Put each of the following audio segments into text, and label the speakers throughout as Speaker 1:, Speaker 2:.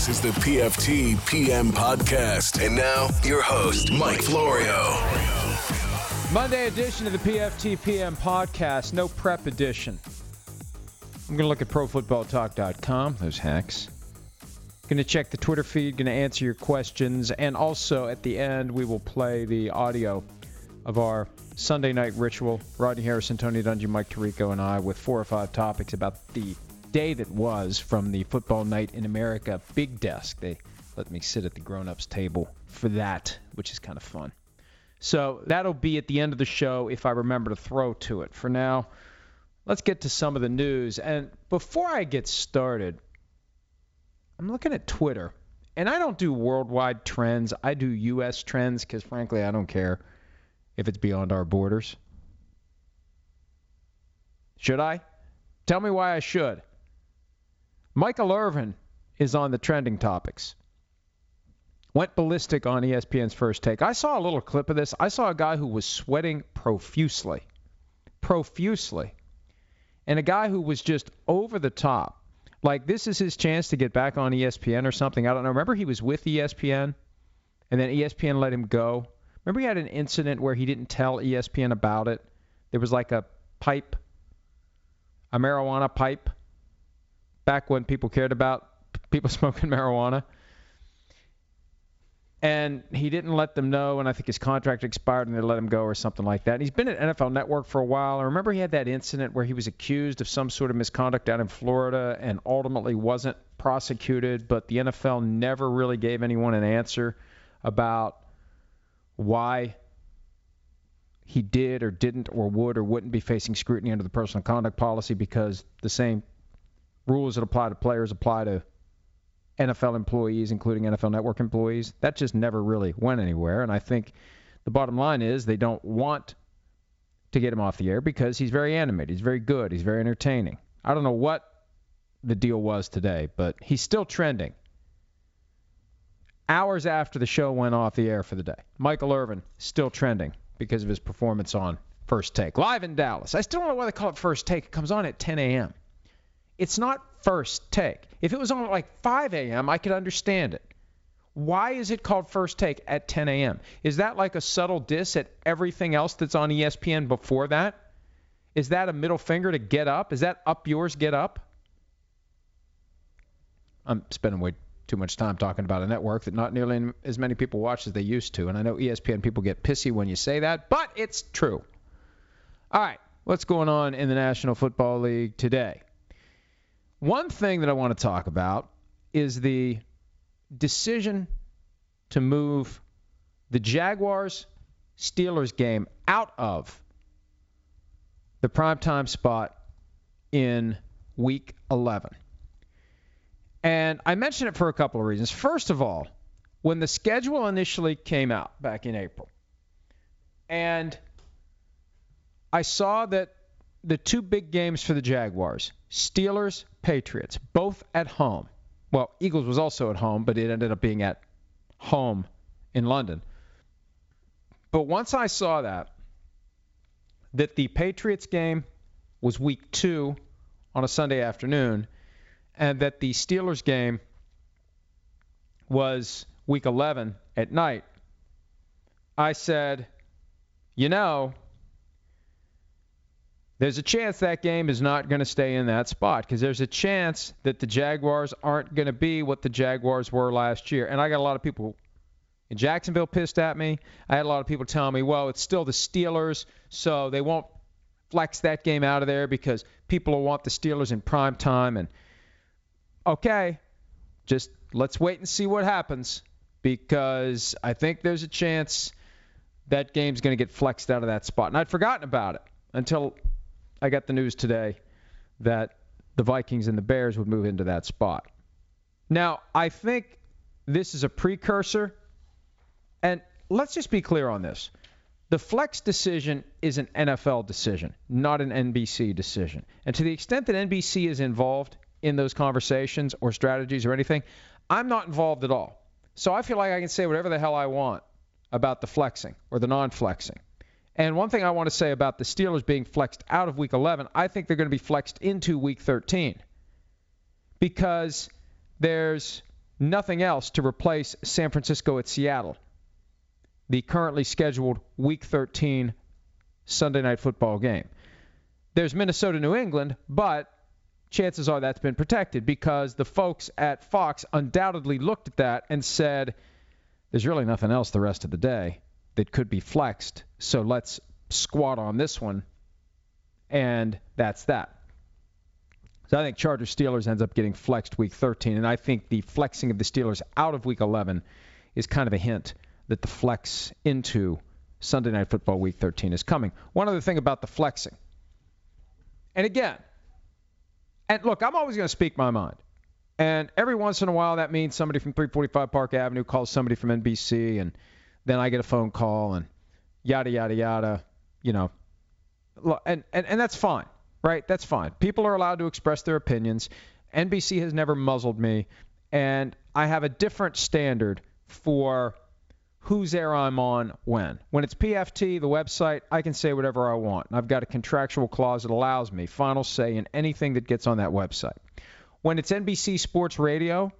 Speaker 1: This is the PFT PM podcast. And now, your host, Mike Florio.
Speaker 2: Monday edition of the PFT PM podcast, no prep edition. I'm going to look at ProFootballTalk.com, those hacks. Going to check the Twitter feed, going to answer your questions, and also at the end, we will play the audio of our Sunday night ritual. Rodney Harrison, Tony Dungy, Mike Tirico, and I with four or five topics about the day that was from the Football Night in America big desk. They let me sit at the grown ups table for that, which is kind of fun. So that'll be at the end of the show if I remember to throw to it. For now, let's get to some of the news. And before I get started, I'm looking at Twitter, and I don't do worldwide trends. I do U.S. trends because, frankly, I don't care if it's beyond our borders. Should I? Tell me why I should. Michael Irvin is on the trending topics. Went ballistic on ESPN's first take. I saw a little clip of this. I saw a guy who was sweating profusely. Profusely. And a guy who was just over the top. Like this is his chance to get back on ESPN or something. I don't know. Remember he was with ESPN and then ESPN let him go. Remember he had an incident where he didn't tell ESPN about it. There was like a pipe, a marijuana pipe, back when people cared about people smoking marijuana. And he didn't let them know, and I think his contract expired and they let him go or something like that. And he's been at NFL Network for a while. I remember he had that incident where he was accused of some sort of misconduct down in Florida and ultimately wasn't prosecuted, but the NFL never really gave anyone an answer about why he did or didn't or would or wouldn't be facing scrutiny under the personal conduct policy because the same rules that apply to players apply to NFL employees, including NFL Network employees. That just never really went anywhere. And I think the bottom line is they don't want to get him off the air because he's very animated. He's very good. He's very entertaining. I don't know what the deal was today, but he's still trending. Hours after the show went off the air for the day, Michael Irvin still trending because of his performance on First Take. Live in Dallas. I still don't know why they call it First Take. It comes on at 10 a.m. It's not First Take. If it was on like 5 a.m., I could understand it. Why is it called First Take at 10 a.m.? Is that like a subtle diss at everything else that's on ESPN before that? Is that a middle finger to get up? Is that up yours, get up? I'm spending way too much time talking about a network that not nearly as many people watch as they used to. And I know ESPN people get pissy when you say that, but it's true. All right, what's going on in the National Football League today? One thing that I want to talk about is the decision to move the Jaguars Steelers game out of the primetime spot in week 11. And I mention it for a couple of reasons. First of all, when the schedule initially came out back in April, and I saw that the two big games for the Jaguars, Steelers, Patriots, both at home. Well, Eagles was also at home, but it ended up being at home in London. But once I saw that, that the Patriots game was week two on a Sunday afternoon, and that the Steelers game was week 11 at night, I said, you know, there's a chance that game is not going to stay in that spot because there's a chance that the Jaguars aren't going to be what the Jaguars were last year. And I got a lot of people in Jacksonville pissed at me. I had a lot of people telling me, well, it's still the Steelers, so they won't flex that game out of there because people will want the Steelers in prime time. And okay, just let's wait and see what happens because I think there's a chance that game's going to get flexed out of that spot. And I'd forgotten about it until I got the news today that the Vikings and the Bears would move into that spot. Now, I think this is a precursor, and let's just be clear on this. The flex decision is an NFL decision, not an NBC decision. And to the extent that NBC is involved in those conversations or strategies or anything, I'm not involved at all. So I feel like I can say whatever the hell I want about the flexing or the non flexing. And one thing I want to say about the Steelers being flexed out of week 11, I think they're going to be flexed into week 13 because there's nothing else to replace San Francisco at Seattle, the currently scheduled week 13 Sunday night football game. There's Minnesota New England, but chances are that's been protected because the folks at Fox undoubtedly looked at that and said, there's really nothing else the rest of the day that could be flexed. So let's squat on this one. And that's that. So I think Chargers Steelers ends up getting flexed week 13. And I think the flexing of the Steelers out of week 11 is kind of a hint that the flex into Sunday Night Football week 13 is coming. One other thing about the flexing. And again, and look, I'm always going to speak my mind. And every once in a while, that means somebody from 345 Park Avenue calls somebody from NBC, and then I get a phone call, and yada yada yada. You know, and and and that's fine, right? That's fine. People are allowed to express their opinions. NBC has never muzzled me, and I have a different standard for whose air I'm on when. When it's PFT, the website, I can say whatever I want. I've got a contractual clause that allows me final say in anything that gets on that website. When it's NBC Sports Radio,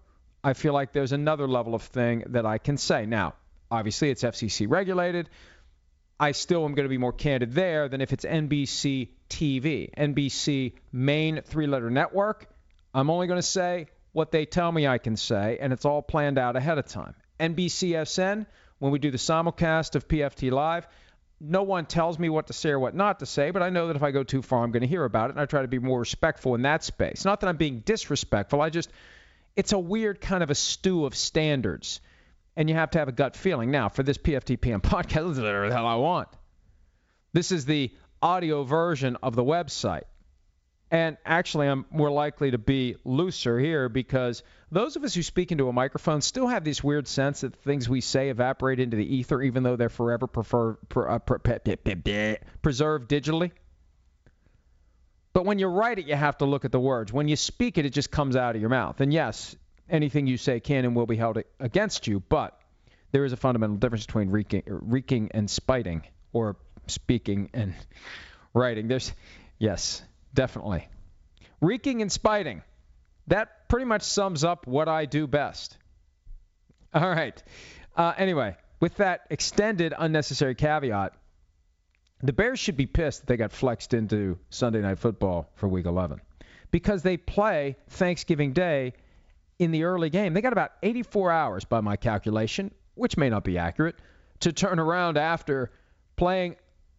Speaker 2: I feel like there's another level of thing that I can say. Now, obviously, it's FCC regulated. I still am going to be more candid there than if it's NBC TV, NBC main three letter network. I'm only going to say what they tell me I can say, and it's all planned out ahead of time. NBCSN, when we do the simulcast of PFT Live, no one tells me what to say or what not to say, but I know that if I go too far, I'm going to hear about it, and I try to be more respectful in that space. Not that I'm being disrespectful. I just, it's a weird kind of a stew of standards, and you have to have a gut feeling. Now, for this PFTPM podcast, this is whatever the hell I want. This is the audio version of the website. And actually, I'm more likely to be looser here because those of us who speak into a microphone still have this weird sense that things we say evaporate into the ether, even though they're forever prefer, per, uh, per, preserved digitally. But when you write it, you have to look at the words. When you speak it, it just comes out of your mouth. And yes, anything you say can and will be held against you, but there is a fundamental difference between reeking, reeking and spiting, or speaking and writing. There's, yes, Definitely. Reeking and spiting. That pretty much sums up what I do best. All right. Uh, anyway, with that extended unnecessary caveat, the Bears should be pissed that they got flexed into Sunday Night Football for Week 11 because they play Thanksgiving Day in the early game. They got about 84 hours, by my calculation, which may not be accurate, to turn around after playing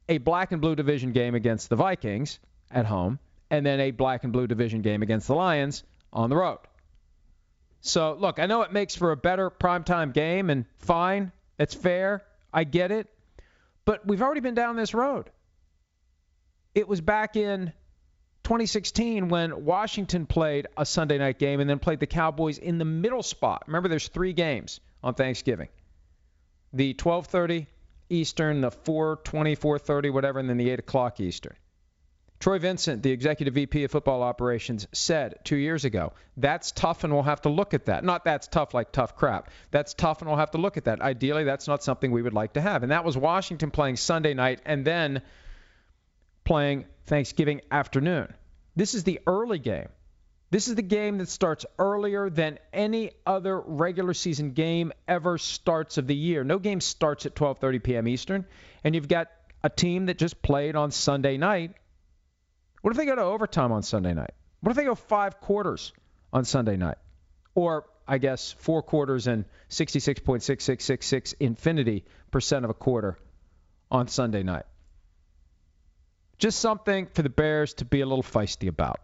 Speaker 2: a black and blue division game against the Vikings at home, and then a black and blue division game against the Lions on the road. So, look, I know it makes for a better primetime game, and fine, it's fair. I get it. But we've already been down this road. It was back in 2016 when Washington played a Sunday night game and then played the Cowboys in the middle spot. Remember, there's three games on Thanksgiving. The 12:30 Eastern, the 4:20, 4:30, whatever, and then the 8 o'clock Eastern. Troy Vincent, the executive VP of football operations, said two years ago, that's tough and we'll have to look at that. Not that's tough like tough crap. That's tough and we'll have to look at that. Ideally, that's not something we would like to have. And that was Washington playing Sunday night and then playing Thanksgiving afternoon. This is the early game. This is the game that starts earlier than any other regular season game ever starts of the year. No game starts at 12:30 p.m. Eastern, and you've got a team that just played on Sunday night what if they go to overtime on Sunday night? What if they go five quarters on Sunday night? Or, I guess, four quarters and 66.6666 infinity percent of a quarter on Sunday night? Just something for the Bears to be a little feisty about.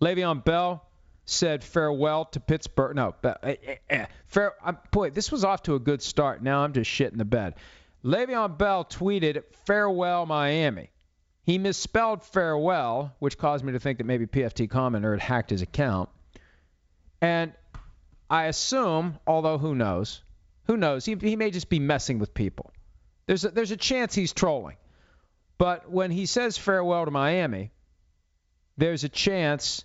Speaker 2: Le'Veon Bell said farewell to Pittsburgh. No, eh, eh, eh, fair, I'm, boy, this was off to a good start. Now I'm just shitting the bed. Le'Veon Bell tweeted, farewell Miami. He misspelled farewell, which caused me to think that maybe PFT commenter had hacked his account. And I assume, although who knows, who knows, he, he may just be messing with people. There's a, there's a chance he's trolling. But when he says farewell to Miami, there's a chance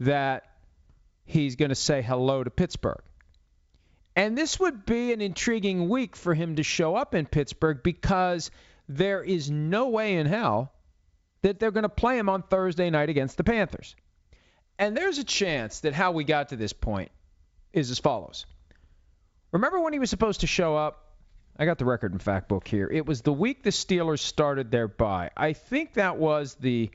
Speaker 2: that he's going to say hello to Pittsburgh. And this would be an intriguing week for him to show up in Pittsburgh because there is no way in hell that they're going to play him on Thursday night against the Panthers. And there's a chance that how we got to this point is as follows. Remember when he was supposed to show up? I got the record and fact book here. It was the week the Steelers started their bye. I think that was the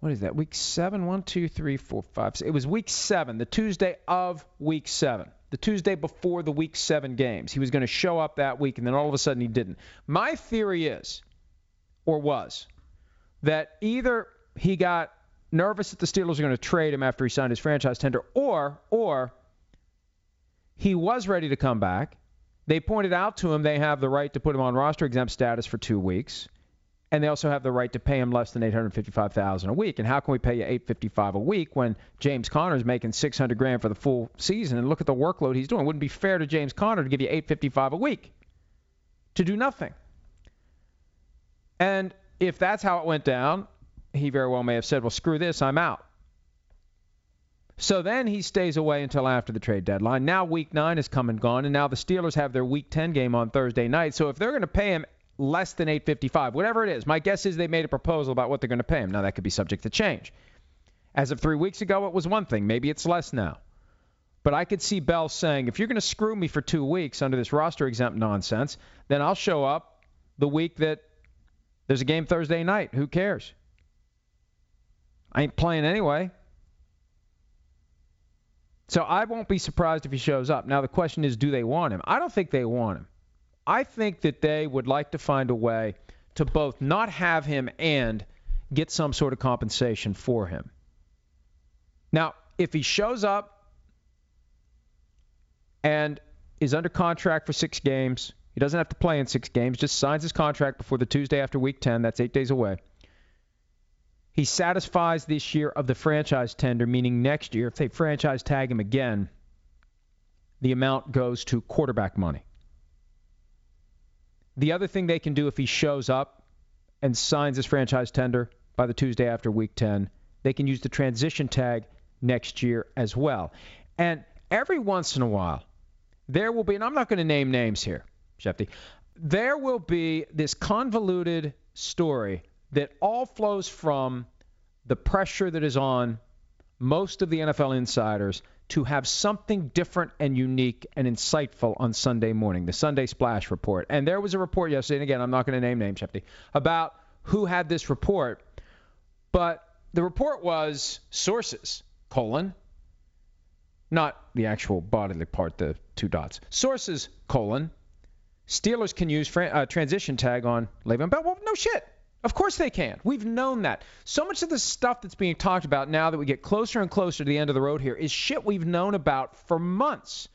Speaker 2: what is that? Week seven? One, two, three, four, five. It was week seven, the Tuesday of week seven, the Tuesday before the week seven games. He was going to show up that week, and then all of a sudden he didn't. My theory is, or was, that either he got nervous that the Steelers were going to trade him after he signed his franchise tender, or or he was ready to come back. They pointed out to him they have the right to put him on roster exempt status for two weeks, and they also have the right to pay him less than 855,000 a week. And how can we pay you 855 a week when James Conner is making 600 grand for the full season? And look at the workload he's doing. It wouldn't be fair to James Conner to give you 855 a week to do nothing. And if that's how it went down, he very well may have said, "Well, screw this, I'm out." So then he stays away until after the trade deadline. Now week nine has come and gone, and now the Steelers have their week 10 game on Thursday night. So if they're going to pay him less than 855, whatever it is, my guess is they made a proposal about what they're going to pay him. Now that could be subject to change. As of three weeks ago, it was one thing. Maybe it's less now. But I could see Bell saying, if you're going to screw me for two weeks under this roster exempt nonsense, then I'll show up the week that there's a game Thursday night. Who cares? I ain't playing anyway. So I won't be surprised if he shows up. Now the question is, do they want him? I don't think they want him. I think that they would like to find a way to both not have him and get some sort of compensation for him. Now, if he shows up and is under contract for six games, he doesn't have to play in six games, just signs his contract before the Tuesday after week 10. That's eight days away. He satisfies this year of the franchise tender, meaning next year, if they franchise tag him again, the amount goes to quarterback money. The other thing they can do if he shows up and signs his franchise tender by the Tuesday after week 10, they can use the transition tag next year as well. And every once in a while, there will be, and I'm not going to name names here, Shefty, there will be this convoluted story that all flows from the pressure that is on most of the NFL insiders to have something different and unique and insightful on Sunday morning, the Sunday Splash report. And there was a report yesterday, and again, I'm not going to name names, Shefty, about who had this report. But the report was sources, colon, not the actual bodily part, the two dots. Sources, colon, Steelers can use fran- uh, transition tag on Le'Veon Bell. Well, no shit. Of course they can. We've known that. So much of the stuff that's being talked about now that we get closer and closer to the end of the road here is shit we've known about for months.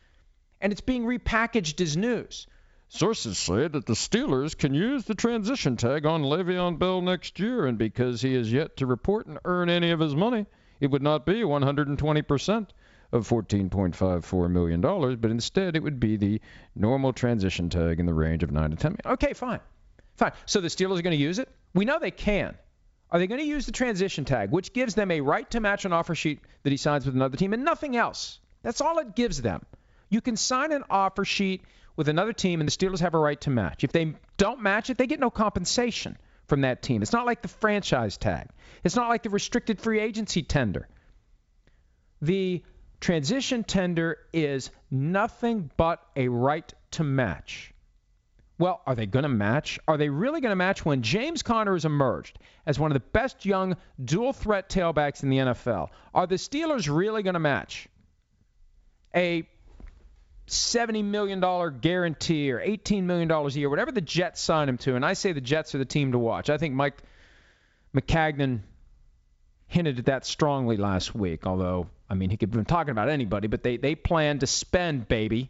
Speaker 2: And it's being repackaged as news. Sources say that the Steelers can use the transition tag on Le'Veon Bell next year, and because he is yet to report and earn any of his money, it would not be 120% of $14.54 million, but instead it would be the normal transition tag in the range of 9 to 10 million. Okay, fine. Fine. So the Steelers are going to use it? We know they can. Are they going to use the transition tag, which gives them a right to match an offer sheet that he signs with another team and nothing else? That's all it gives them. You can sign an offer sheet with another team, and the Steelers have a right to match. If they don't match it, they get no compensation from that team. It's not like the franchise tag, it's not like the restricted free agency tender. The transition tender is nothing but a right to match. Well, are they going to match? Are they really going to match when James Conner has emerged as one of the best young dual threat tailbacks in the NFL? Are the Steelers really going to match a $70 million guarantee or $18 million a year, whatever the Jets sign him to? And I say the Jets are the team to watch. I think Mike Maccagnan hinted at that strongly last week, although, I mean, he could have been talking about anybody, but they, they plan to spend, baby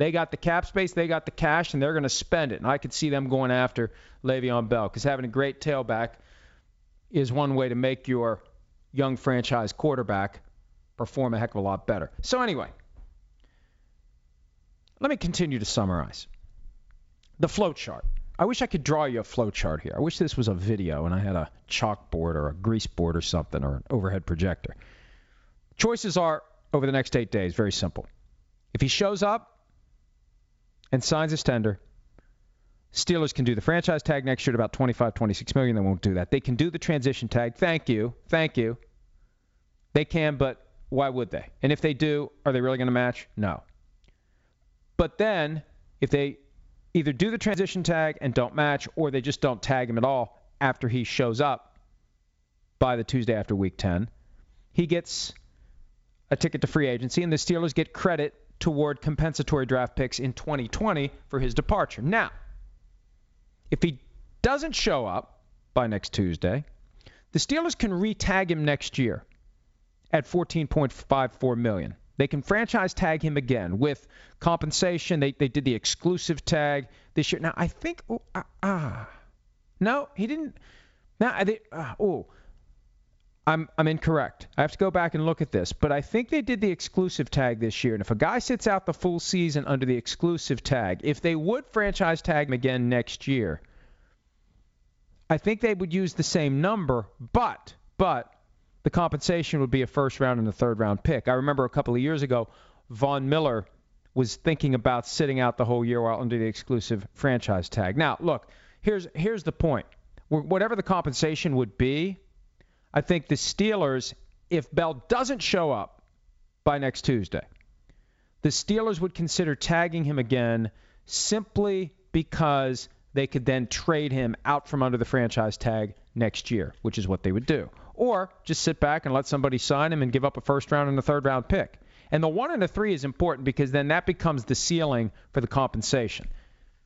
Speaker 2: They got the cap space, they got the cash, and they're going to spend it. And I could see them going after Le'Veon Bell because having a great tailback is one way to make your young franchise quarterback perform a heck of a lot better. So, anyway, let me continue to summarize. The flow chart. I wish I could draw you a flow chart here. I wish this was a video and I had a chalkboard or a grease board or something or an overhead projector. Choices are over the next eight days very simple. If he shows up and signs his tender, Steelers can do the franchise tag next year at about 25, 26 million. They won't do that. They can do the transition tag. Thank you. Thank you. They can, but why would they? And if they do, are they really going to match? No. But then, if they either do the transition tag and don't match, or they just don't tag him at all after he shows up by the Tuesday after week 10, he gets a ticket to free agency, and the Steelers get credit toward compensatory draft picks in 2020 for his departure. Now, if he doesn't show up by next Tuesday, the Steelers can re-tag him next year at 14.54 million. They can franchise tag him again with compensation. They, they did the exclusive tag this year. Now I think oh, ah, ah no he didn't. Now ah, oh I'm I'm incorrect. I have to go back and look at this, but I think they did the exclusive tag this year. And if a guy sits out the full season under the exclusive tag, if they would franchise tag him again next year, I think they would use the same number, but but the compensation would be a first round and a third round pick. I remember a couple of years ago, Von Miller was thinking about sitting out the whole year while under the exclusive franchise tag. Now, look, here's here's the point. Whatever the compensation would be, I think the Steelers, if Bell doesn't show up by next Tuesday, the Steelers would consider tagging him again simply because they could then trade him out from under the franchise tag next year, which is what they would do. Or just sit back and let somebody sign him and give up a first round and a third round pick. And the one and the three is important because then that becomes the ceiling for the compensation.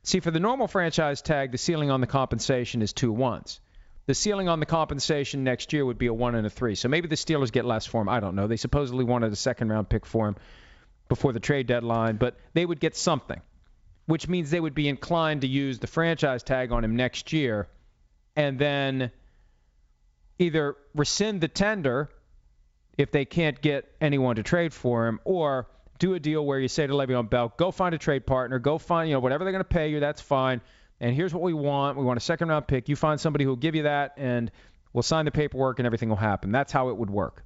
Speaker 2: See, for the normal franchise tag, the ceiling on the compensation is two ones. The ceiling on the compensation next year would be a one and a three. So maybe the Steelers get less for him. I don't know. They supposedly wanted a second round pick for him before the trade deadline, but they would get something, which means they would be inclined to use the franchise tag on him next year and then either rescind the tender if they can't get anyone to trade for him or do a deal where you say to Le'Veon Bell, go find a trade partner, go find, you know, whatever they're going to pay you, that's fine and here's what we want. We want a second round pick. You find somebody who will give you that, and we'll sign the paperwork, and everything will happen. That's how it would work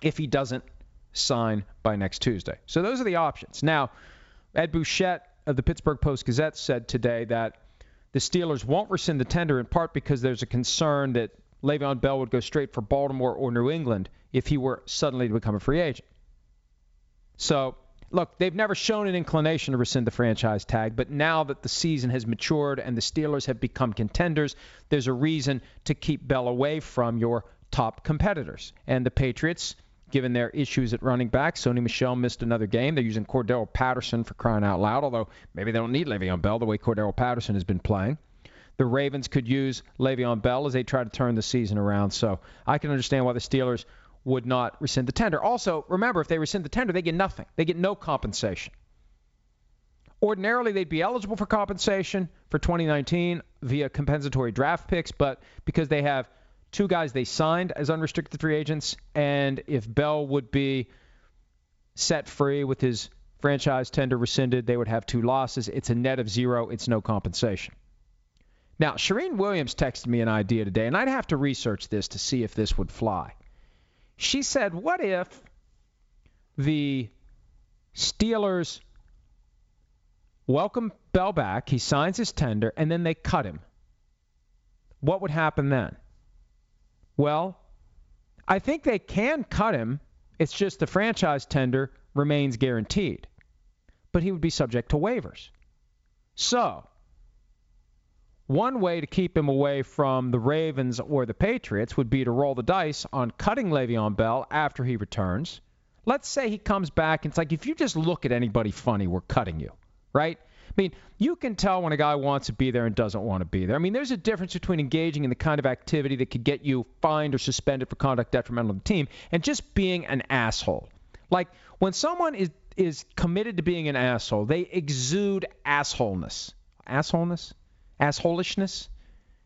Speaker 2: if he doesn't sign by next Tuesday. So those are the options. Now, Ed Bouchette of the Pittsburgh Post Gazette said today that the Steelers won't rescind the tender in part because there's a concern that Le'Veon Bell would go straight for Baltimore or New England if he were suddenly to become a free agent. So look, they've never shown an inclination to rescind the franchise tag, but now that the season has matured and the Steelers have become contenders, there's a reason to keep Bell away from your top competitors. And the Patriots, given their issues at running back, Sony Michel missed another game. They're using Cordarrelle Patterson for crying out loud, although maybe they don't need Le'Veon Bell the way Cordarrelle Patterson has been playing. The Ravens could use Le'Veon Bell as they try to turn the season around. So I can understand why the Steelers – would not rescind the tender. Also, remember, if they rescind the tender, they get nothing. They get no compensation. Ordinarily, they'd be eligible for compensation for 2019 via compensatory draft picks, but because they have two guys they signed as unrestricted free agents, and if Bell would be set free with his franchise tender rescinded, they would have two losses. It's a net of zero. It's no compensation. Now, Shireen Williams texted me an idea today, and I'd have to research this to see if this would fly. She said, What if the Steelers welcome Bell back, he signs his tender, and then they cut him? What would happen then? Well, I think they can cut him. It's just the franchise tender remains guaranteed. But he would be subject to waivers. So, one way to keep him away from the Ravens or the Patriots would be to roll the dice on cutting Le'Veon Bell after he returns. Let's say he comes back and it's like if you just look at anybody funny, we're cutting you, right? I mean, you can tell when a guy wants to be there and doesn't want to be there. I mean, there's a difference between engaging in the kind of activity that could get you fined or suspended for conduct detrimental to the team and just being an asshole. Like when someone is is committed to being an asshole. They exude assholeness. Assholeness? Assholishness?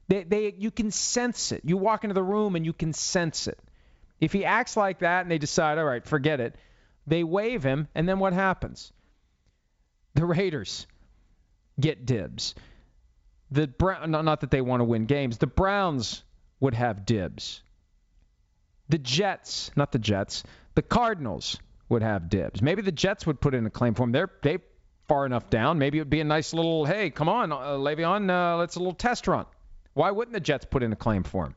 Speaker 2: They, they, you can sense it. You walk into the room and you can sense it. If he acts like that and they decide, all right, forget it, they waive him, and then what happens? The Raiders get dibs. The Brown, not that they want to win games. The Browns would have dibs. The Jets, not the Jets, the Cardinals would have dibs. Maybe the Jets would put in a claim for him. They're they far enough down. Maybe it would be a nice little, hey, come on, uh, Le'Veon, uh, let's a little test run. Why wouldn't the Jets put in a claim for him?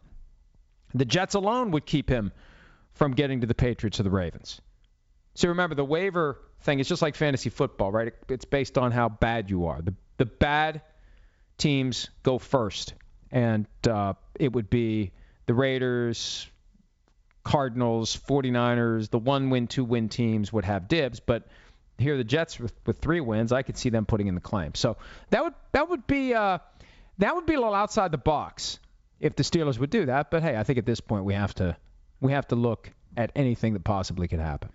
Speaker 2: The Jets alone would keep him from getting to the Patriots or the Ravens. So remember, the waiver thing is just like fantasy football, right? It's based on how bad you are. The the bad teams go first, and uh, it would be the Raiders, Cardinals, 49ers, the one win, two win teams would have dibs, but here the Jets with, with three wins, I could see them putting in the claim. So that would that would be uh, that would be a little outside the box if the Steelers would do that. But hey, I think at this point we have to we have to look at anything that possibly could happen.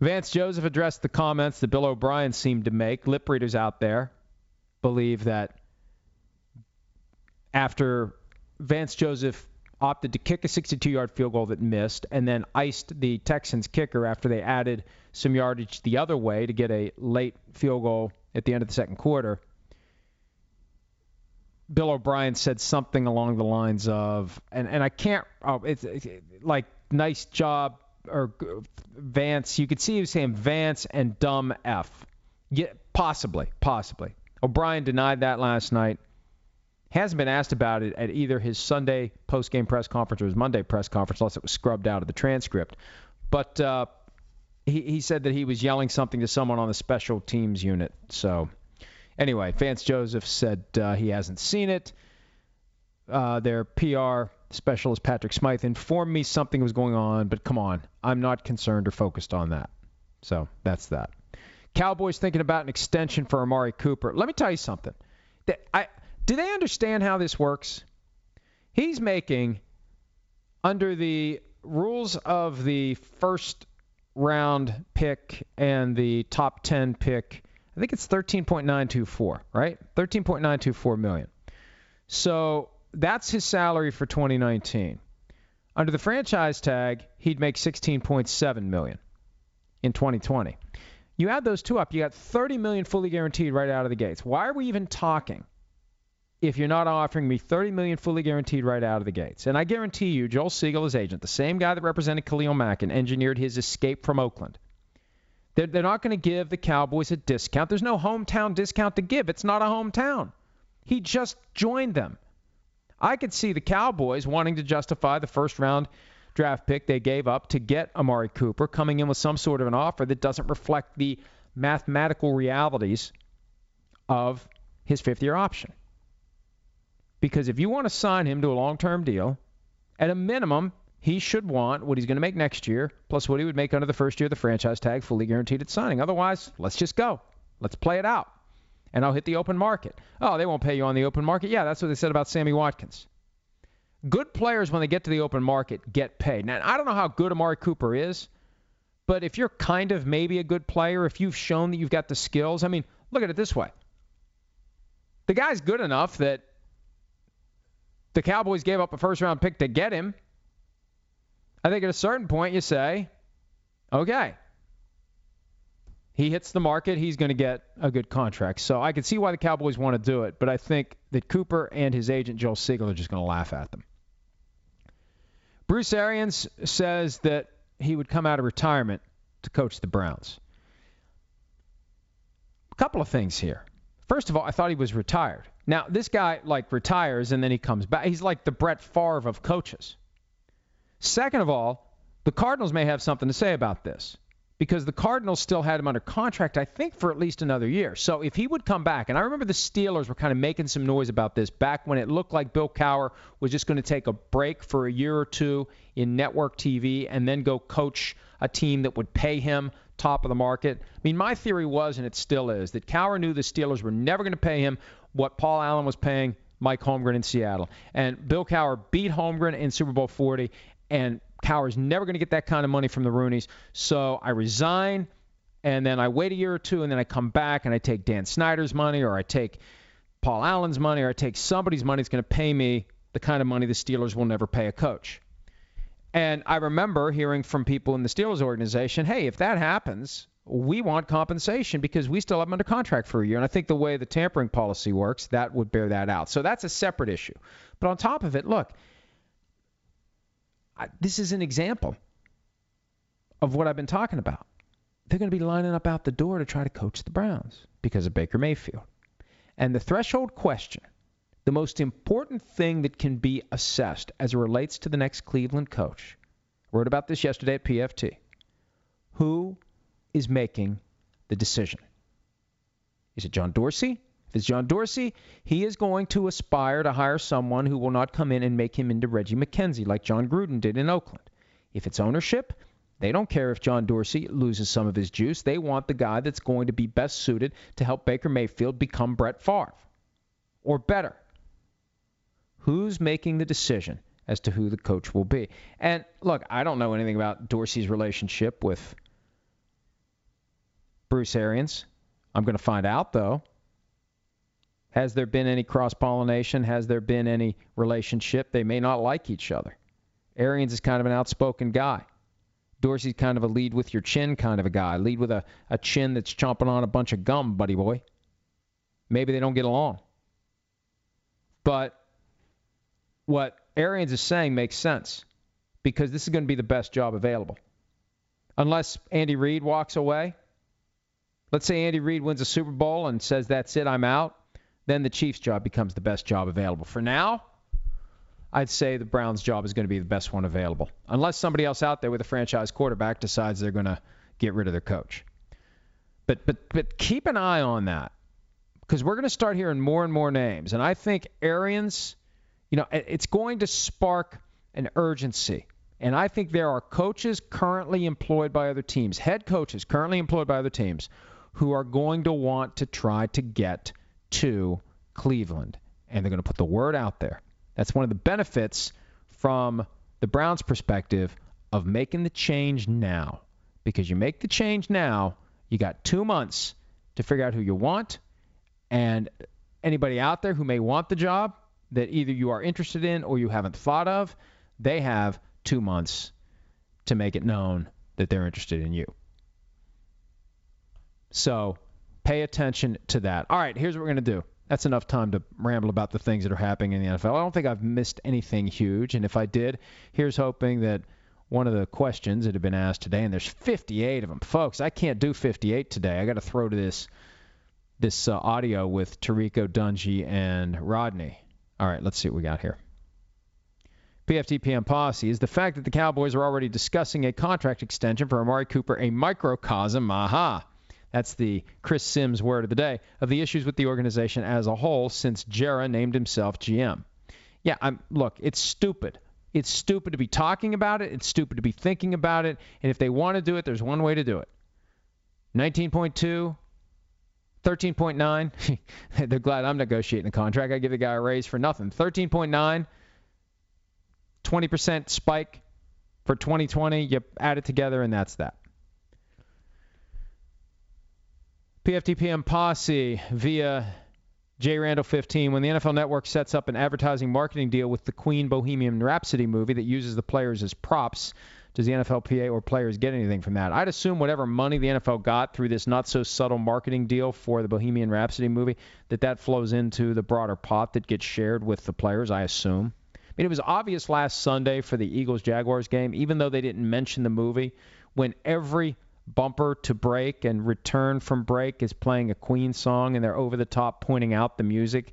Speaker 2: Vance Joseph addressed the comments that Bill O'Brien seemed to make. Lip readers out there believe that after Vance Joseph opted to kick a 62 yard field goal that missed and then iced the Texans kicker after they added some yardage the other way to get a late field goal at the end of the second quarter. Bill O'Brien said something along the lines of, and, and I can't, oh, it's, it's like, nice job, or Vance. You could see he was saying Vance and dumb F. Yeah, possibly, possibly. O'Brien denied that last night. Hasn't been asked about it at either his Sunday post-game press conference or his Monday press conference, unless it was scrubbed out of the transcript. But uh, he, he said that he was yelling something to someone on the special teams unit. So anyway, Vance Joseph said uh, he hasn't seen it. Uh, their PR specialist, Patrick Smyth, informed me something was going on, but come on, I'm not concerned or focused on that. So that's that. Cowboys thinking about an extension for Amari Cooper. Let me tell you something. I, do they understand how this works? He's making, under the rules of the first round pick and the top 10 pick, I think it's 13.924, right? 13.924 million. So that's his salary for 2019. Under the franchise tag, he'd make 16.7 million in 2020. You add those two up, you got 30 million fully guaranteed right out of the gates. Why are we even talking if you're not offering me 30 million fully guaranteed right out of the gates? And I guarantee you, Joel Segal, his agent, the same guy that represented Khalil Mack and engineered his escape from Oakland, they're, they're not going to give the Cowboys a discount. There's no hometown discount to give. It's not a hometown. He just joined them. I could see the Cowboys wanting to justify the first round draft pick they gave up to get Amari Cooper, coming in with some sort of an offer that doesn't reflect the mathematical realities of his fifth year option. Because if you want to sign him to a long term deal, at a minimum, he should want what he's going to make next year, plus what he would make under the first year of the franchise tag, fully guaranteed at signing. Otherwise, let's just go. Let's play it out. And I'll hit the open market. Oh, they won't pay you on the open market? Yeah, that's what they said about Sammy Watkins. Good players, when they get to the open market, get paid. Now, I don't know how good Amari Cooper is, but if you're kind of maybe a good player, if you've shown that you've got the skills, I mean, look at it this way. The guy's good enough that the Cowboys gave up a first round pick to get him. I think at a certain point you say, okay, he hits the market, he's going to get a good contract. So I can see why the Cowboys want to do it, but I think that Cooper and his agent Joel Segal are just going to laugh at them. Bruce Arians says that he would come out of retirement to coach the Browns. A couple of things here. First of all, I thought he was retired. Now, this guy like retires and then he comes back. He's like the Brett Favre of coaches. Second of all, the Cardinals may have something to say about this because the Cardinals still had him under contract, I think, for at least another year. So if he would come back, and I remember the Steelers were kind of making some noise about this back when it looked like Bill Cowher was just going to take a break for a year or two in network TV and then go coach a team that would pay him top of the market. I mean, my theory was, and it still is, that Cowher knew the Steelers were never going to pay him what Paul Allen was paying Mike Holmgren in Seattle. And Bill Cowher beat Holmgren in Super Bowl 40, and Cowher's never going to get that kind of money from the Rooneys. So I resign. and then I wait a year or two, and then I come back and I take Dan Snyder's money, or I take Paul Allen's money, or I take somebody's money that's going to pay me the kind of money the Steelers will never pay a coach. And I remember hearing from people in the Steelers organization, hey, if that happens, we want compensation because we still have them under contract for a year. And I think the way the tampering policy works, that would bear that out. So that's a separate issue. But on top of it, look, I, this is an example of what I've been talking about. They're going to be lining up out the door to try to coach the Browns because of Baker Mayfield. And the threshold question, the most important thing that can be assessed as it relates to the next Cleveland coach, I wrote about this yesterday at PFT. Who is making the decision? Is it John Dorsey? If it's John Dorsey, he is going to aspire to hire someone who will not come in and make him into Reggie McKenzie like Jon Gruden did in Oakland. If it's ownership, they don't care if John Dorsey loses some of his juice. They want the guy that's going to be best suited to help Baker Mayfield become Brett Favre or better. Who's making the decision as to who the coach will be? And look, I don't know anything about Dorsey's relationship with Bruce Arians. I'm going to find out, though. Has there been any cross pollination? Has there been any relationship? They may not like each other. Arians is kind of an outspoken guy. Dorsey's kind of a lead with your chin kind of a guy. Lead with a, a chin that's chomping on a bunch of gum, buddy boy. Maybe they don't get along. But what Arians is saying makes sense because this is going to be the best job available. Unless Andy Reid walks away. Let's say Andy Reid wins a Super Bowl and says, that's it, I'm out. Then the Chiefs' job becomes the best job available. For now, I'd say the Browns' job is going to be the best one available, unless somebody else out there with a franchise quarterback decides they're going to get rid of their coach. But but but keep an eye on that because we're going to start hearing more and more names, and I think Arians, you know, it's going to spark an urgency. And I think there are coaches currently employed by other teams, head coaches currently employed by other teams, who are going to want to try to get to Cleveland. And they're going to put the word out there. That's one of the benefits from the Browns' perspective of making the change now. Because you make the change now, you got two months to figure out who you want. And anybody out there who may want the job that either you are interested in or you haven't thought of, they have two months to make it known that they're interested in you. So pay attention to that. All right, here's what we're going to do that's enough time to ramble about the things that are happening in the NFL. I don't think I've missed anything huge, and if I did, here's hoping that one of the questions that have been asked today, and there's 58 of them, folks. I can't do 58 today. I got to throw to this this uh, audio with Tirico Dungy and Rodney. All right, let's see what we got here. PFTPM posse is the fact that the Cowboys are already discussing a contract extension for Amari Cooper a microcosm. Aha. That's the Chris Simms word of the day of the issues with the organization as a whole since Jerry named himself GM. Yeah, I'm, look, it's stupid. It's stupid to be talking about it. It's stupid to be thinking about it. And if they want to do it, there's one way to do it. 19.2, 13.9. They're glad I'm negotiating a contract. I give the guy a raise for nothing. 13.9, 20% spike for 2020. You add it together, and that's that. PFTPM posse via J Randall 15. When the NFL Network sets up an advertising marketing deal with the Queen Bohemian Rhapsody movie that uses the players as props, does the NFLPA or players get anything from that? I'd assume whatever money the NFL got through this not so subtle marketing deal for the Bohemian Rhapsody movie, that that flows into the broader pot that gets shared with the players, I assume. I mean, it was obvious last Sunday for the Eagles Jaguars game, even though they didn't mention the movie, when every bumper to break and return from break is playing a Queen song and they're over the top pointing out the music.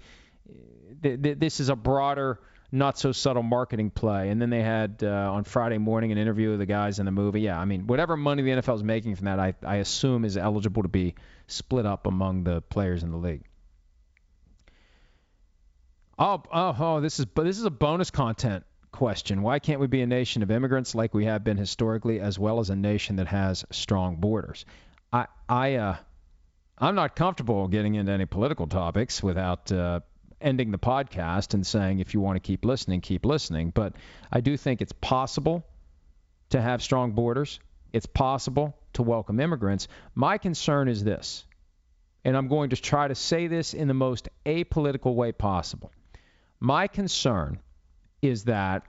Speaker 2: Eh, this is a broader, not so subtle marketing play. And then they had uh, on Friday morning an interview with the guys in the movie. Yeah, I mean, whatever money the NFL is making from that, I, I assume is eligible to be split up among the players in the league. Oh, oh, oh, this is but this is a bonus content question. Why can't we be a nation of immigrants like we have been historically, as well as a nation that has strong borders? I, I, uh, I'm not comfortable getting into any political topics without uh, ending the podcast and saying, if you want to keep listening, keep listening. But I do think it's possible to have strong borders. It's possible to welcome immigrants. My concern is this, and I'm going to try to say this in the most apolitical way possible. My concern is that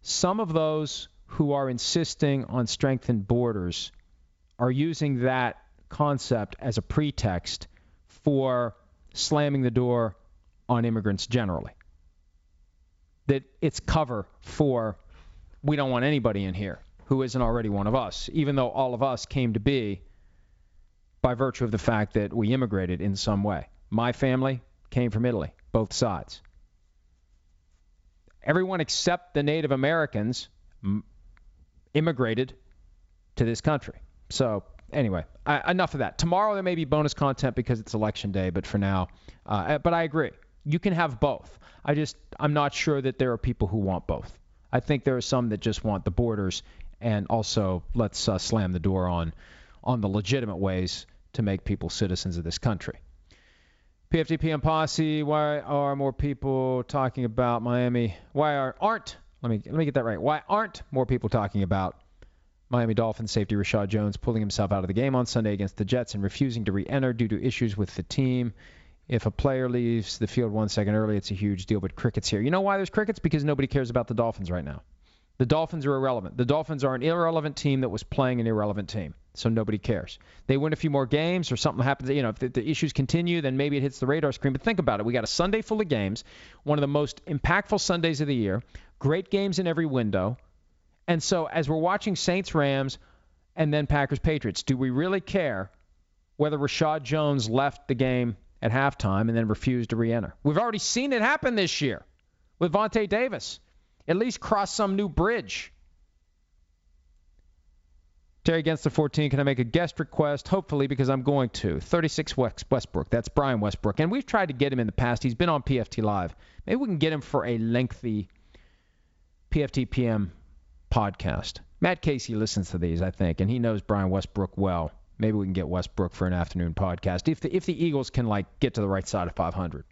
Speaker 2: some of those who are insisting on strengthened borders are using that concept as a pretext for slamming the door on immigrants generally. That it's cover for we don't want anybody in here who isn't already one of us, even though all of us came to be by virtue of the fact that we immigrated in some way. My family came from Italy, both sides. Everyone except the Native Americans immigrated to this country. So anyway, I, enough of that. Tomorrow there may be bonus content because it's election day, but for now, uh, but I agree. You can have both. I just I'm not sure that there are people who want both. I think there are some that just want the borders and also let's uh, slam the door on on the legitimate ways to make people citizens of this country. PFTPM posse. Why are more people talking about Miami? Why are aren't let me let me get that right. Why aren't more people talking about Miami Dolphins safety Reshad Jones pulling himself out of the game on Sunday against the Jets and refusing to re-enter due to issues with the team? If a player leaves the field one second early, it's a huge deal. But crickets here. You know why there's crickets? Because nobody cares about the Dolphins right now. The Dolphins are irrelevant. The Dolphins are an irrelevant team that was playing an irrelevant team, so nobody cares. They win a few more games or something happens, you know, if the, the, issues continue, then maybe it hits the radar screen. But think about it. We got a Sunday full of games, one of the most impactful Sundays of the year, great games in every window. And so as we're watching Saints Rams and then Packers Patriots, do we really care whether Reshad Jones left the game at halftime and then refused to re-enter? We've already seen it happen this year with Vontae Davis. At least cross some new bridge. Terry against the 14. Can I make a guest request? Hopefully, because I'm going to. 36 Westbrook. That's Brian Westbrook. And we've tried to get him in the past. He's been on PFT Live. Maybe we can get him for a lengthy PFT PM podcast. Matt Casey listens to these, I think, and he knows Brian Westbrook well. Maybe we can get Westbrook for an afternoon podcast if the if the Eagles can like get to the right side of 500.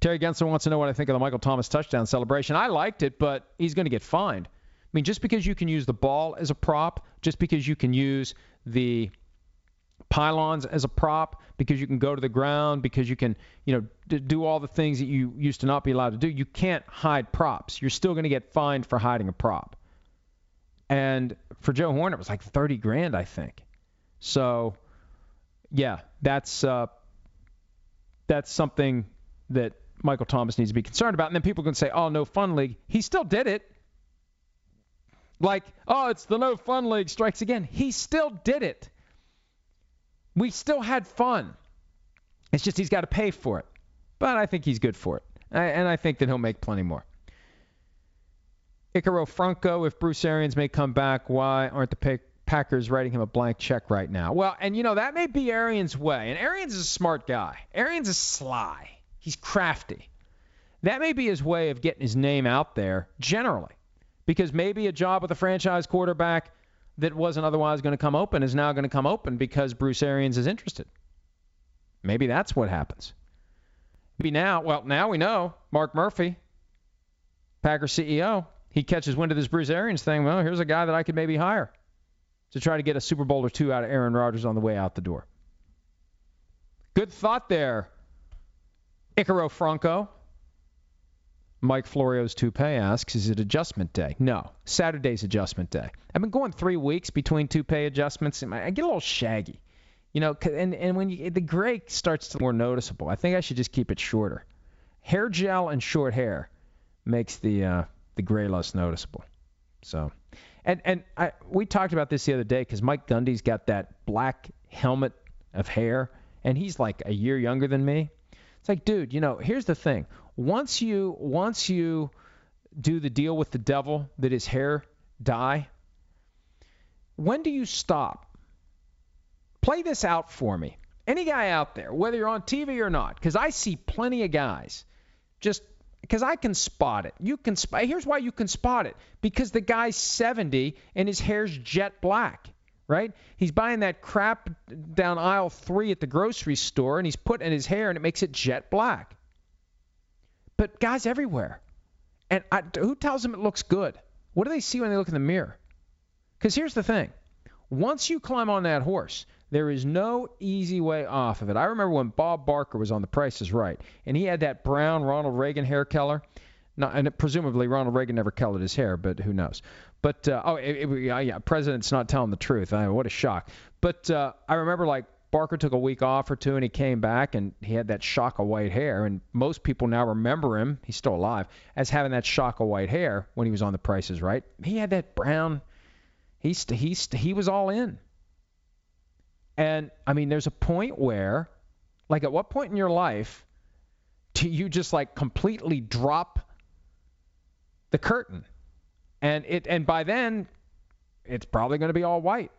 Speaker 2: Terry Gensler wants to know what I think of the Michael Thomas touchdown celebration. I liked it, but he's going to get fined. I mean, just because you can use the ball as a prop, just because you can use the pylons as a prop, because you can go to the ground, because you can, you know, do all the things that you used to not be allowed to do, you can't hide props. You're still going to get fined for hiding a prop. And for Joe Horn, it was like 30 grand, I think. So, yeah, that's uh, that's something that Michael Thomas needs to be concerned about. And then people can say, oh, no fun league. He still did it. Like, oh, it's the no fun league strikes again. He still did it. We still had fun. It's just he's got to pay for it. But I think he's good for it. And I think that he'll make plenty more. Icaro Franco, if Bruce Arians may come back, why aren't the Packers writing him a blank check right now? Well, and you know, that may be Arians' way. And Arians is a smart guy. Arians is sly. He's crafty. That may be his way of getting his name out there generally, because maybe a job with a franchise quarterback that wasn't otherwise going to come open is now going to come open because Bruce Arians is interested. Maybe that's what happens. Maybe now, well, now we know Mark Murphy, Packers CEO, he catches wind of this Bruce Arians thing. Well, here's a guy that I could maybe hire to try to get a Super Bowl or two out of Aaron Rodgers on the way out the door. Good thought there, Icaro Franco. Mike Florio's toupee asks, is it adjustment day? No, Saturday's adjustment day. I've been going three weeks between toupee adjustments. And I get a little shaggy, you know, and, and when you, the gray starts to more noticeable, I think I should just keep it shorter. Hair gel and short hair makes the uh, the gray less noticeable. So, and and I, we talked about this the other day because Mike Gundy's got that black helmet of hair, and he's like a year younger than me. It's like, dude, you know, here's the thing. Once you once you do the deal with the devil that his hair dye, when do you stop? Play this out for me. Any guy out there, whether you're on TV or not, because I see plenty of guys just because I can spot it. You can spot. Here's why you can spot it because the guy's 70 and his hair's jet black right? He's buying that crap down aisle three at the grocery store, and he's putting in his hair, and it makes it jet black. But guys everywhere, and I, who tells them it looks good? What do they see when they look in the mirror? Because here's the thing: Once you climb on that horse, there is no easy way off of it. I remember when Bob Barker was on The Price is Right, and he had that brown Ronald Reagan hair color. Not, and presumably Ronald Reagan never colored his hair, but who knows? But uh, oh, it, it, yeah, yeah, president's not telling the truth. I what a shock. But uh, I remember like Barker took a week off or two and he came back and he had that shock of white hair. And most people now remember him, he's still alive, as having that shock of white hair when he was on The Price is Right. He had that brown. He's he's he was all in. And I mean, there's a point where, like, at what point in your life do you just like completely drop the curtain? And it and by then, it's probably going to be all white.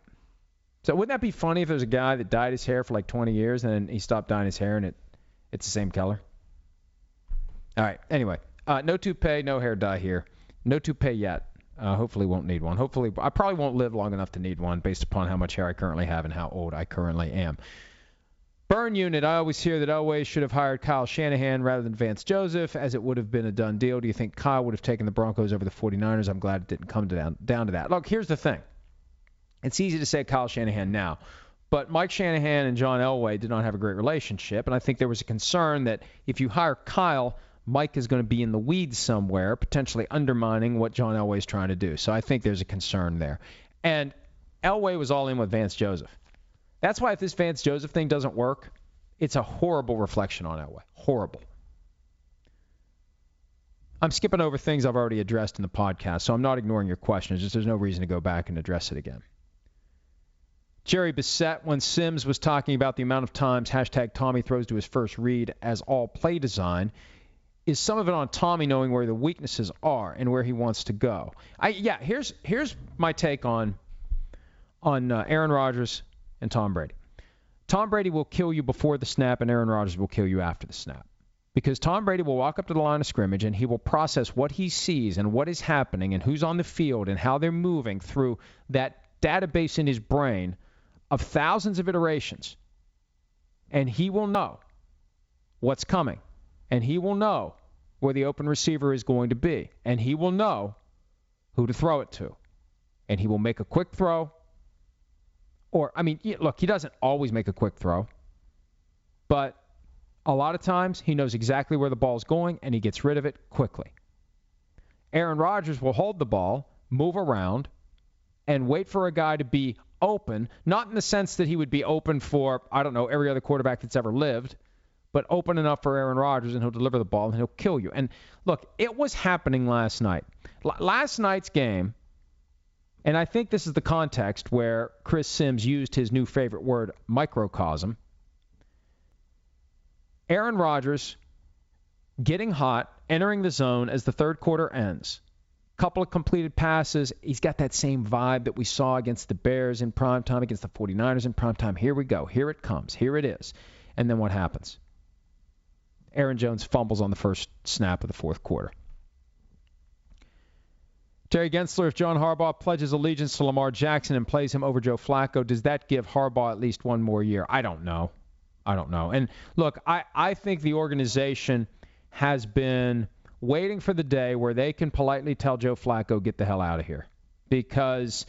Speaker 2: So wouldn't that be funny if there's a guy that dyed his hair for like 20 years and he stopped dyeing his hair and it it's the same color? All right. Anyway, uh, no toupee, no hair dye here. No toupee yet. Uh, hopefully won't need one. Hopefully, I probably won't live long enough to need one based upon how much hair I currently have and how old I currently am. Burn unit. I always hear that Elway should have hired Kyle Shanahan rather than Vance Joseph, as it would have been a done deal. Do you think Kyle would have taken the Broncos over the 49ers? I'm glad it didn't come down, down to that. Look, here's the thing. It's easy to say Kyle Shanahan now, but Mike Shanahan and John Elway did not have a great relationship, and I think there was a concern that if you hire Kyle, Mike is going to be in the weeds somewhere, potentially undermining what John Elway is trying to do. So I think there's a concern there. And Elway was all in with Vance Joseph. That's why if this Vance Joseph thing doesn't work, it's a horrible reflection on Elway. Horrible. I'm skipping over things I've already addressed in the podcast, so I'm not ignoring your questions. Just there's no reason to go back and address it again. Jerry Bissett, when Simms was talking about the amount of times hashtag Tommy throws to his first read as all play design, is some of it on Tommy knowing where the weaknesses are and where he wants to go. I yeah, here's here's my take on on uh, Aaron Rodgers and Tom Brady. Tom Brady will kill you before the snap and Aaron Rodgers will kill you after the snap. Because Tom Brady will walk up to the line of scrimmage and he will process what he sees and what is happening and who's on the field and how they're moving through that database in his brain of thousands of iterations. And he will know what's coming and he will know where the open receiver is going to be, and he will know who to throw it to. And he will make a quick throw. Or, I mean, look, he doesn't always make a quick throw, but a lot of times he knows exactly where the ball is going and he gets rid of it quickly. Aaron Rodgers will hold the ball, move around, and wait for a guy to be open, not in the sense that he would be open for, I don't know, every other quarterback that's ever lived, but open enough for Aaron Rodgers and he'll deliver the ball and he'll kill you. And look, it was happening last night. L- last night's game, and I think this is the context where Chris Simms used his new favorite word, microcosm. Aaron Rodgers getting hot, entering the zone as the third quarter ends. Couple of completed passes. He's got that same vibe that we saw against the Bears in prime time, against the 49ers in prime time. Here we go. Here it comes. Here it is. And then what happens? Aaron Jones fumbles on the first snap of the fourth quarter. Terry Gensler, if John Harbaugh pledges allegiance to Lamar Jackson and plays him over Joe Flacco, does that give Harbaugh at least one more year? I don't know. I don't know. And look, I, I think the organization has been waiting for the day where they can politely tell Joe Flacco, get the hell out of here. Because,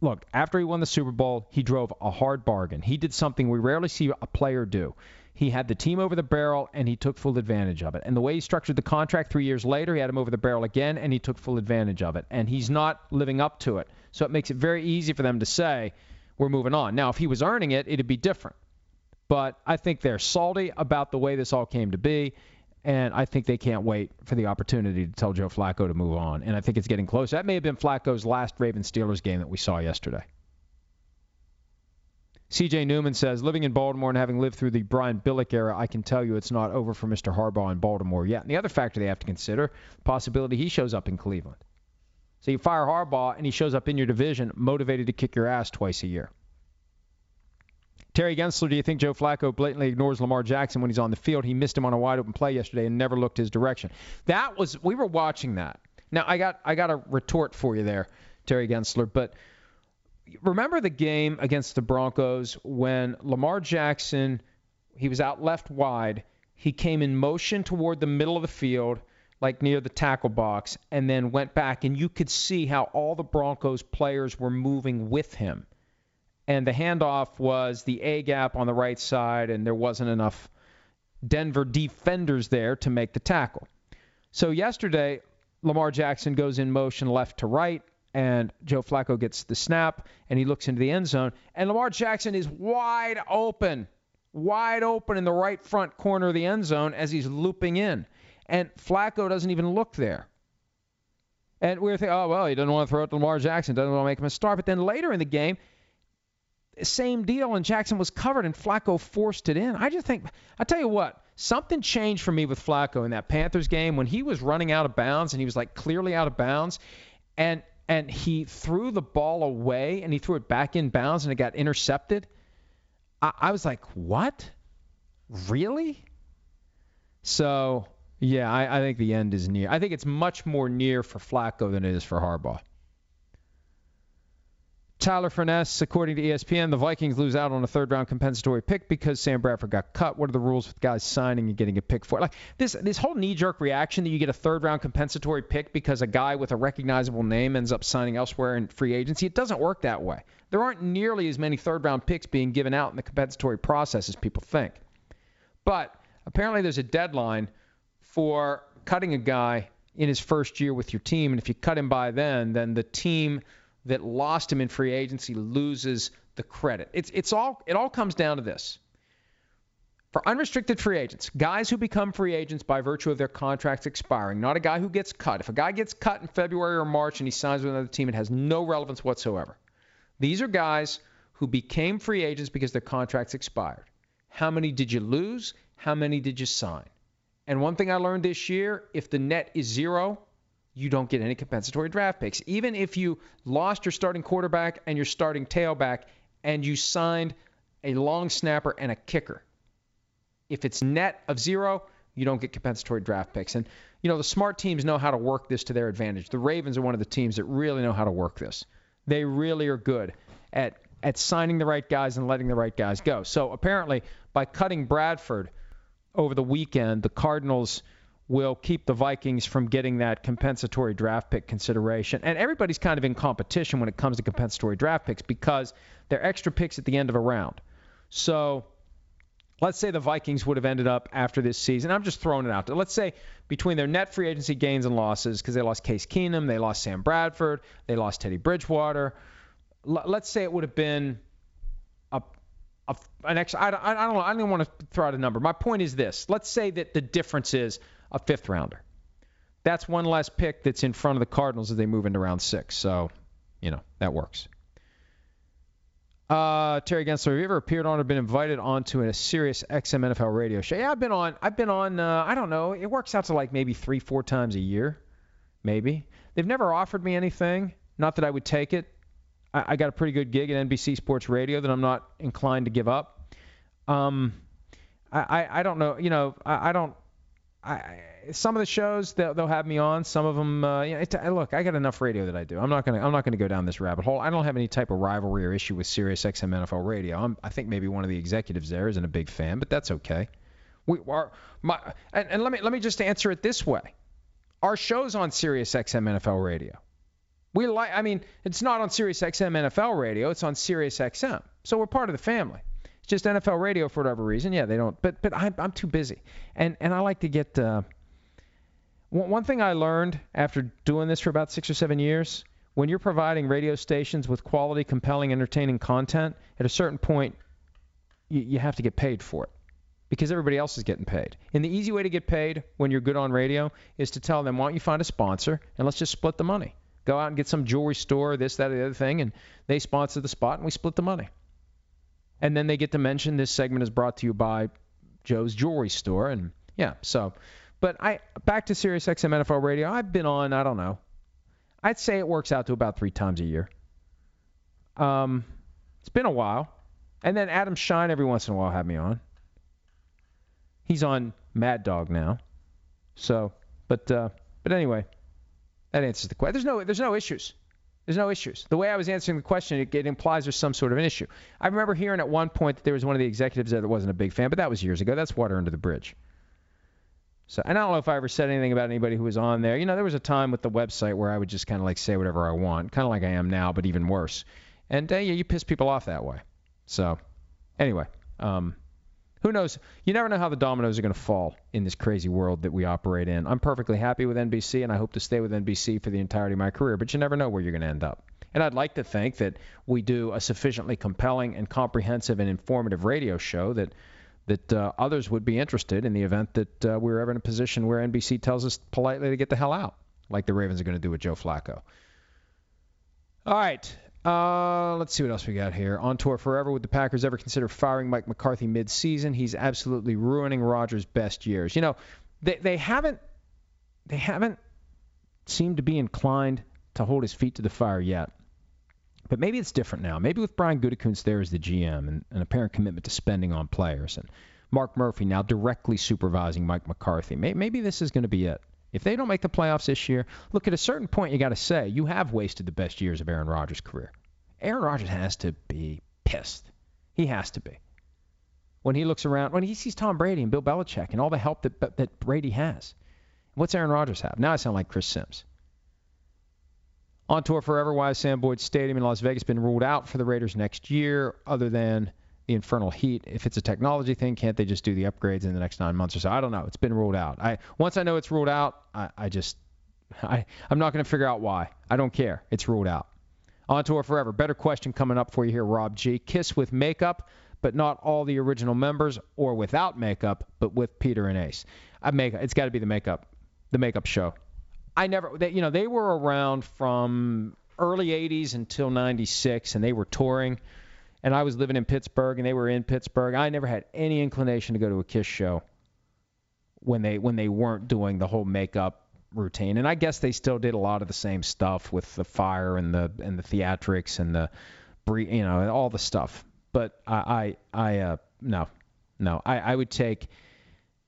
Speaker 2: look, after he won the Super Bowl, he drove a hard bargain. He did something we rarely see a player do. He had the team over the barrel, and he took full advantage of it. And the way he structured the contract three years later, he had him over the barrel again, and he took full advantage of it. And he's not living up to it. So it makes it very easy for them to say, we're moving on. Now, if he was earning it, it'd be different. But I think they're salty about the way this all came to be. And I think they can't wait for the opportunity to tell Joe Flacco to move on. And I think it's getting close. That may have been Flacco's last Ravens Steelers game that we saw yesterday. CJ Newman says, living in Baltimore and having lived through the Brian Billick era, I can tell you it's not over for Mr. Harbaugh in Baltimore yet. And the other factor they have to consider, possibility he shows up in Cleveland. So you fire Harbaugh and he shows up in your division, motivated to kick your ass twice a year. Terry Gensler, do you think Joe Flacco blatantly ignores Lamar Jackson when he's on the field? He missed him on a wide open play yesterday and never looked his direction. That was we were watching that. Now I got I got a retort for you there, Terry Gensler, but remember the game against the Broncos when Lamar Jackson he was out left wide. He came in motion toward the middle of the field. like near the tackle box, and then went back, and you could see how all the Broncos players were moving with him. And the handoff was the A gap on the right side, and there wasn't enough Denver defenders there to make the tackle. So yesterday, Lamar Jackson goes in motion left to right, and Joe Flacco gets the snap, and he looks into the end zone, and Lamar Jackson is wide open, wide open in the right front corner of the end zone as he's looping in. And Flacco doesn't even look there. And we are thinking, oh, well, he doesn't want to throw it to Lamar Jackson, doesn't want to make him a star. But then later in the game, same deal, and Jackson was covered, and Flacco forced it in. I just think, I tell you what, something changed for me with Flacco in that Panthers game when he was running out of bounds and he was like clearly out of bounds, and and he threw the ball away and he threw it back in bounds and it got intercepted. I, I was like, what? Really? So yeah, I, I think the end is near. I think it's much more near for Flacco than it is for Harbaugh. Tyler Furness, according to ESPN, the Vikings lose out on a third round compensatory pick because Sam Bradford got cut. What are the rules with guys signing and getting a pick for it? Like this this whole knee jerk reaction that you get a third round compensatory pick because a guy with a recognizable name ends up signing elsewhere in free agency. It doesn't work that way. There aren't nearly as many third round picks being given out in the compensatory process as people think. But apparently there's a deadline for cutting a guy in his first year with your team, and if you cut him by then, then the team that lost him in free agency loses the credit. It's it's all it all comes down to this. For unrestricted free agents, guys who become free agents by virtue of their contracts expiring, not a guy who gets cut. If a guy gets cut in February or March and he signs with another team, it has no relevance whatsoever. These are guys who became free agents because their contracts expired. How many did you lose? How many did you sign? And one thing I learned this year, if the net is zero, you don't get any compensatory draft picks. Even if you lost your starting quarterback and your starting tailback and you signed a long snapper and a kicker. If it's net of zero, you don't get compensatory draft picks. And, you know, the smart teams know how to work this to their advantage. The Ravens are one of the teams that really know how to work this. They really are good at, at signing the right guys and letting the right guys go. So apparently, by cutting Bradford over the weekend, the Cardinals – will keep the Vikings from getting that compensatory draft pick consideration. And everybody's kind of in competition when it comes to compensatory draft picks because they're extra picks at the end of a round. So let's say the Vikings would have ended up after this season. I'm just throwing it out there. Let's say between their net free agency gains and losses, because they lost Case Keenum, they lost Sam Bradford, they lost Teddy Bridgewater. let's say it would have been a, a an extra. I, I, I don't know. I don't want to throw out a number. My point is this. Let's say that the difference is a fifth rounder. That's one less pick that's in front of the Cardinals as they move into round six. So, you know, that works. Uh, Terry Gensler, have you ever appeared on or been invited onto a Sirius XM NFL radio show? Yeah, I've been on. I've been on. Uh, I don't know. It works out to like maybe three, four times a year, maybe. They've never offered me anything. Not that I would take it. I, I got a pretty good gig at NBC Sports Radio that I'm not inclined to give up. Um, I, I, I don't know. You know, I, I don't. I, some of the shows they'll, they'll have me on. Some of them, uh, you know, it, look, I got enough radio that I do. I'm not gonna I'm not gonna go down this rabbit hole. I don't have any type of rivalry or issue with Sirius XM NFL Radio. I'm, I think maybe one of the executives there isn't a big fan, but that's okay. We are my and, and let me let me just answer it this way. Our show's on Sirius XM NFL Radio. We like I mean, it's not on Sirius XM NFL Radio. It's on Sirius XM. So we're part of the family. It's just NFL radio for whatever reason. Yeah, they don't. But but I'm I'm too busy, and and I like to get. Uh, one, one thing I learned after doing this for about six or seven years, when you're providing radio stations with quality, compelling, entertaining content, at a certain point, you, you have to get paid for it because everybody else is getting paid. And the easy way to get paid when you're good on radio is to tell them, why don't you find a sponsor and let's just split the money. Go out and get some jewelry store, this, that, or the other thing, and they sponsor the spot and we split the money and then they get to mention this segment is brought to you by Joe's Jewelry Store, and yeah, so. But I back to Sirius XM NFL Radio. I've been on. I don't know. I'd say it works out to about three times a year. Um, it's been a while, and then Adam Schein every once in a while had me on. He's on Mad Dog now, so. But uh, but anyway, that answers the question. There's no there's no issues. There's no issues. The way I was answering the question, it, it, implies there's some sort of an issue. I remember hearing at one point that there was one of the executives that wasn't a big fan, but that was years ago. That's water under the bridge. So, and I don't know if I ever said anything about anybody who was on there. You know, there was a time with the website where I would just kind of like say whatever I want, kind of like I am now, but even worse. And uh, yeah, you piss people off that way. So, anyway, um, who knows? You never know how the dominoes are going to fall in this crazy world that we operate in. I'm perfectly happy with NBC, and I hope to stay with NBC for the entirety of my career, but you never know where you're going to end up. And I'd like to think that we do a sufficiently compelling and comprehensive and informative radio show that that uh, others would be interested in the event that uh, we were ever in a position where NBC tells us politely to get the hell out, like the Ravens are going to do with Joe Flacco. All right. Uh, let's see what else we got here. On tour forever. Would the Packers ever consider firing Mike McCarthy mid-season? He's absolutely ruining Rodgers' best years. You know, they they haven't they haven't seemed to be inclined to hold his feet to the fire yet. But maybe it's different now. Maybe with Brian Gutekunst there as the GM and an apparent commitment to spending on players, and Mark Murphy now directly supervising Mike McCarthy. Maybe this is going to be it. If they don't make the playoffs this year, look, at a certain point, you got to say, you have wasted the best years of Aaron Rodgers' career. Aaron Rodgers has to be pissed. He has to be. When he looks around, when he sees Tom Brady and Bill Belichick and all the help that, that Brady has, what's Aaron Rodgers have? Now I sound like Chris Simms. On tour forever, why Sam Boyd Stadium in Las Vegas been ruled out for the Raiders next year, other than the infernal heat? If it's a technology thing, can't they just do the upgrades in the next nine months or so? I don't know. It's been ruled out. I once I know it's ruled out, I, I just I I'm not going to figure out why. I don't care. It's ruled out. On tour forever. Better question coming up for you here, Rob G. Kiss with makeup, but not all the original members, or without makeup, but with Peter and Ace. I make it's got to be the makeup, the makeup show. I never, they, you know, they were around from early 80s until 96, and they were touring. And I was living in Pittsburgh, and they were in Pittsburgh. I never had any inclination to go to a Kiss show when they when they weren't doing the whole makeup routine. And I guess they still did a lot of the same stuff with the fire and the and the theatrics and the, you know, all the stuff. But I I, I uh, no, no, I, I would take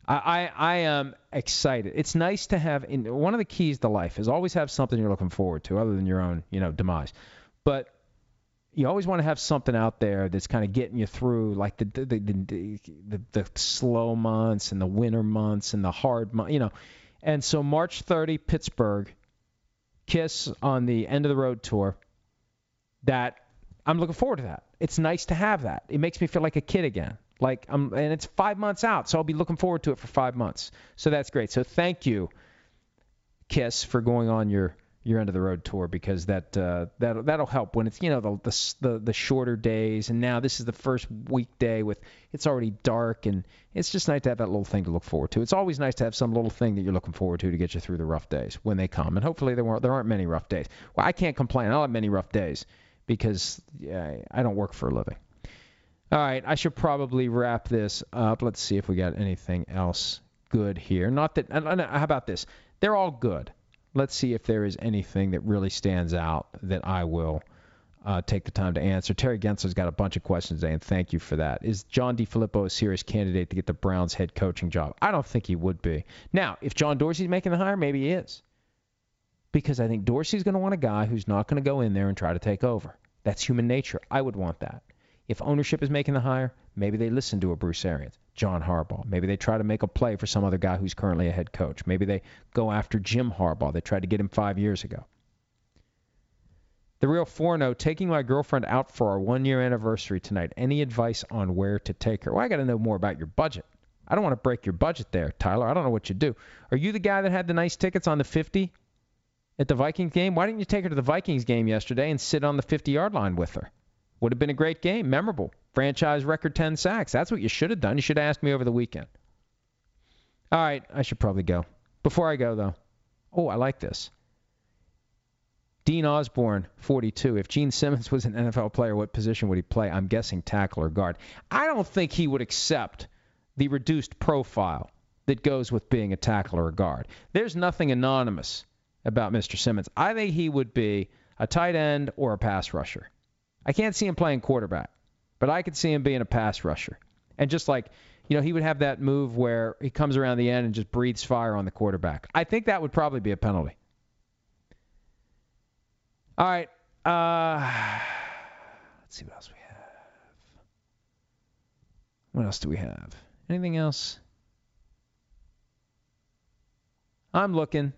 Speaker 2: I, I am excited. It's nice to have. In, one of the keys to life is always have something you're looking forward to, other than your own, you know, demise. But you always want to have something out there that's kind of getting you through, like the the the, the, the, the slow months and the winter months and the hard months, you know. And so March 30, Pittsburgh, Kiss on the end of the road tour. That I'm looking forward to that. It's nice to have that. It makes me feel like a kid again. Like I'm, and it's five months out, so I'll be looking forward to it for five months. So that's great. So thank you, Kiss, for going on your your end of the road tour because that uh, that that'll help when it's you know the, the the the shorter days and now this is the first weekday with it's already dark and it's just nice to have that little thing to look forward to. It's always nice to have some little thing that you're looking forward to to get you through the rough days when they come and hopefully there weren't there aren't many rough days. Well, I can't complain. I don't have many rough days because yeah, I don't work for a living. All right, I should probably wrap this up. Let's see if we got anything else good here. Not that. How about this? They're all good. Let's see if there is anything that really stands out that I will uh, take the time to answer. Terry Gensler's got a bunch of questions and thank you for that. Is John DeFilippo a serious candidate to get the Browns head coaching job? I don't think he would be. Now, if John Dorsey's making the hire, maybe he is. Because I think Dorsey's going to want a guy who's not going to go in there and try to take over. That's human nature. I would want that. If ownership is making the hire, maybe they listen to a Bruce Arians, John Harbaugh. Maybe they try to make a play for some other guy who's currently a head coach. Maybe they go after Jim Harbaugh. They tried to get him five years ago. The real 4 0, taking my girlfriend out for our one year anniversary tonight. Any advice on where to take her? Well, I got to know more about your budget. I don't want to break your budget there, Tyler. I don't know what you do. Are you the guy that had the nice tickets on the 50 at the Vikings game? Why didn't you take her to the Vikings game yesterday and sit on the 50 yard line with her? Would have been a great game, memorable. Franchise record 10 sacks. That's what you should have done. You should have asked me over the weekend. All right, I should probably go. Before I go, though, oh, I like this. Dean Osborne, 42. If Gene Simmons was an NFL player, what position would he play? I'm guessing tackle or guard. I don't think he would accept the reduced profile that goes with being a tackle or a guard. There's nothing anonymous about Mr. Simmons. I think he would be a tight end or a pass rusher. I can't see him playing quarterback, but I could see him being a pass rusher. And just like, you know, he would have that move where he comes around the end and just breathes fire on the quarterback. I think that would probably be a penalty. All right. Uh, let's see what else we have. What else do we have? Anything else? I'm looking.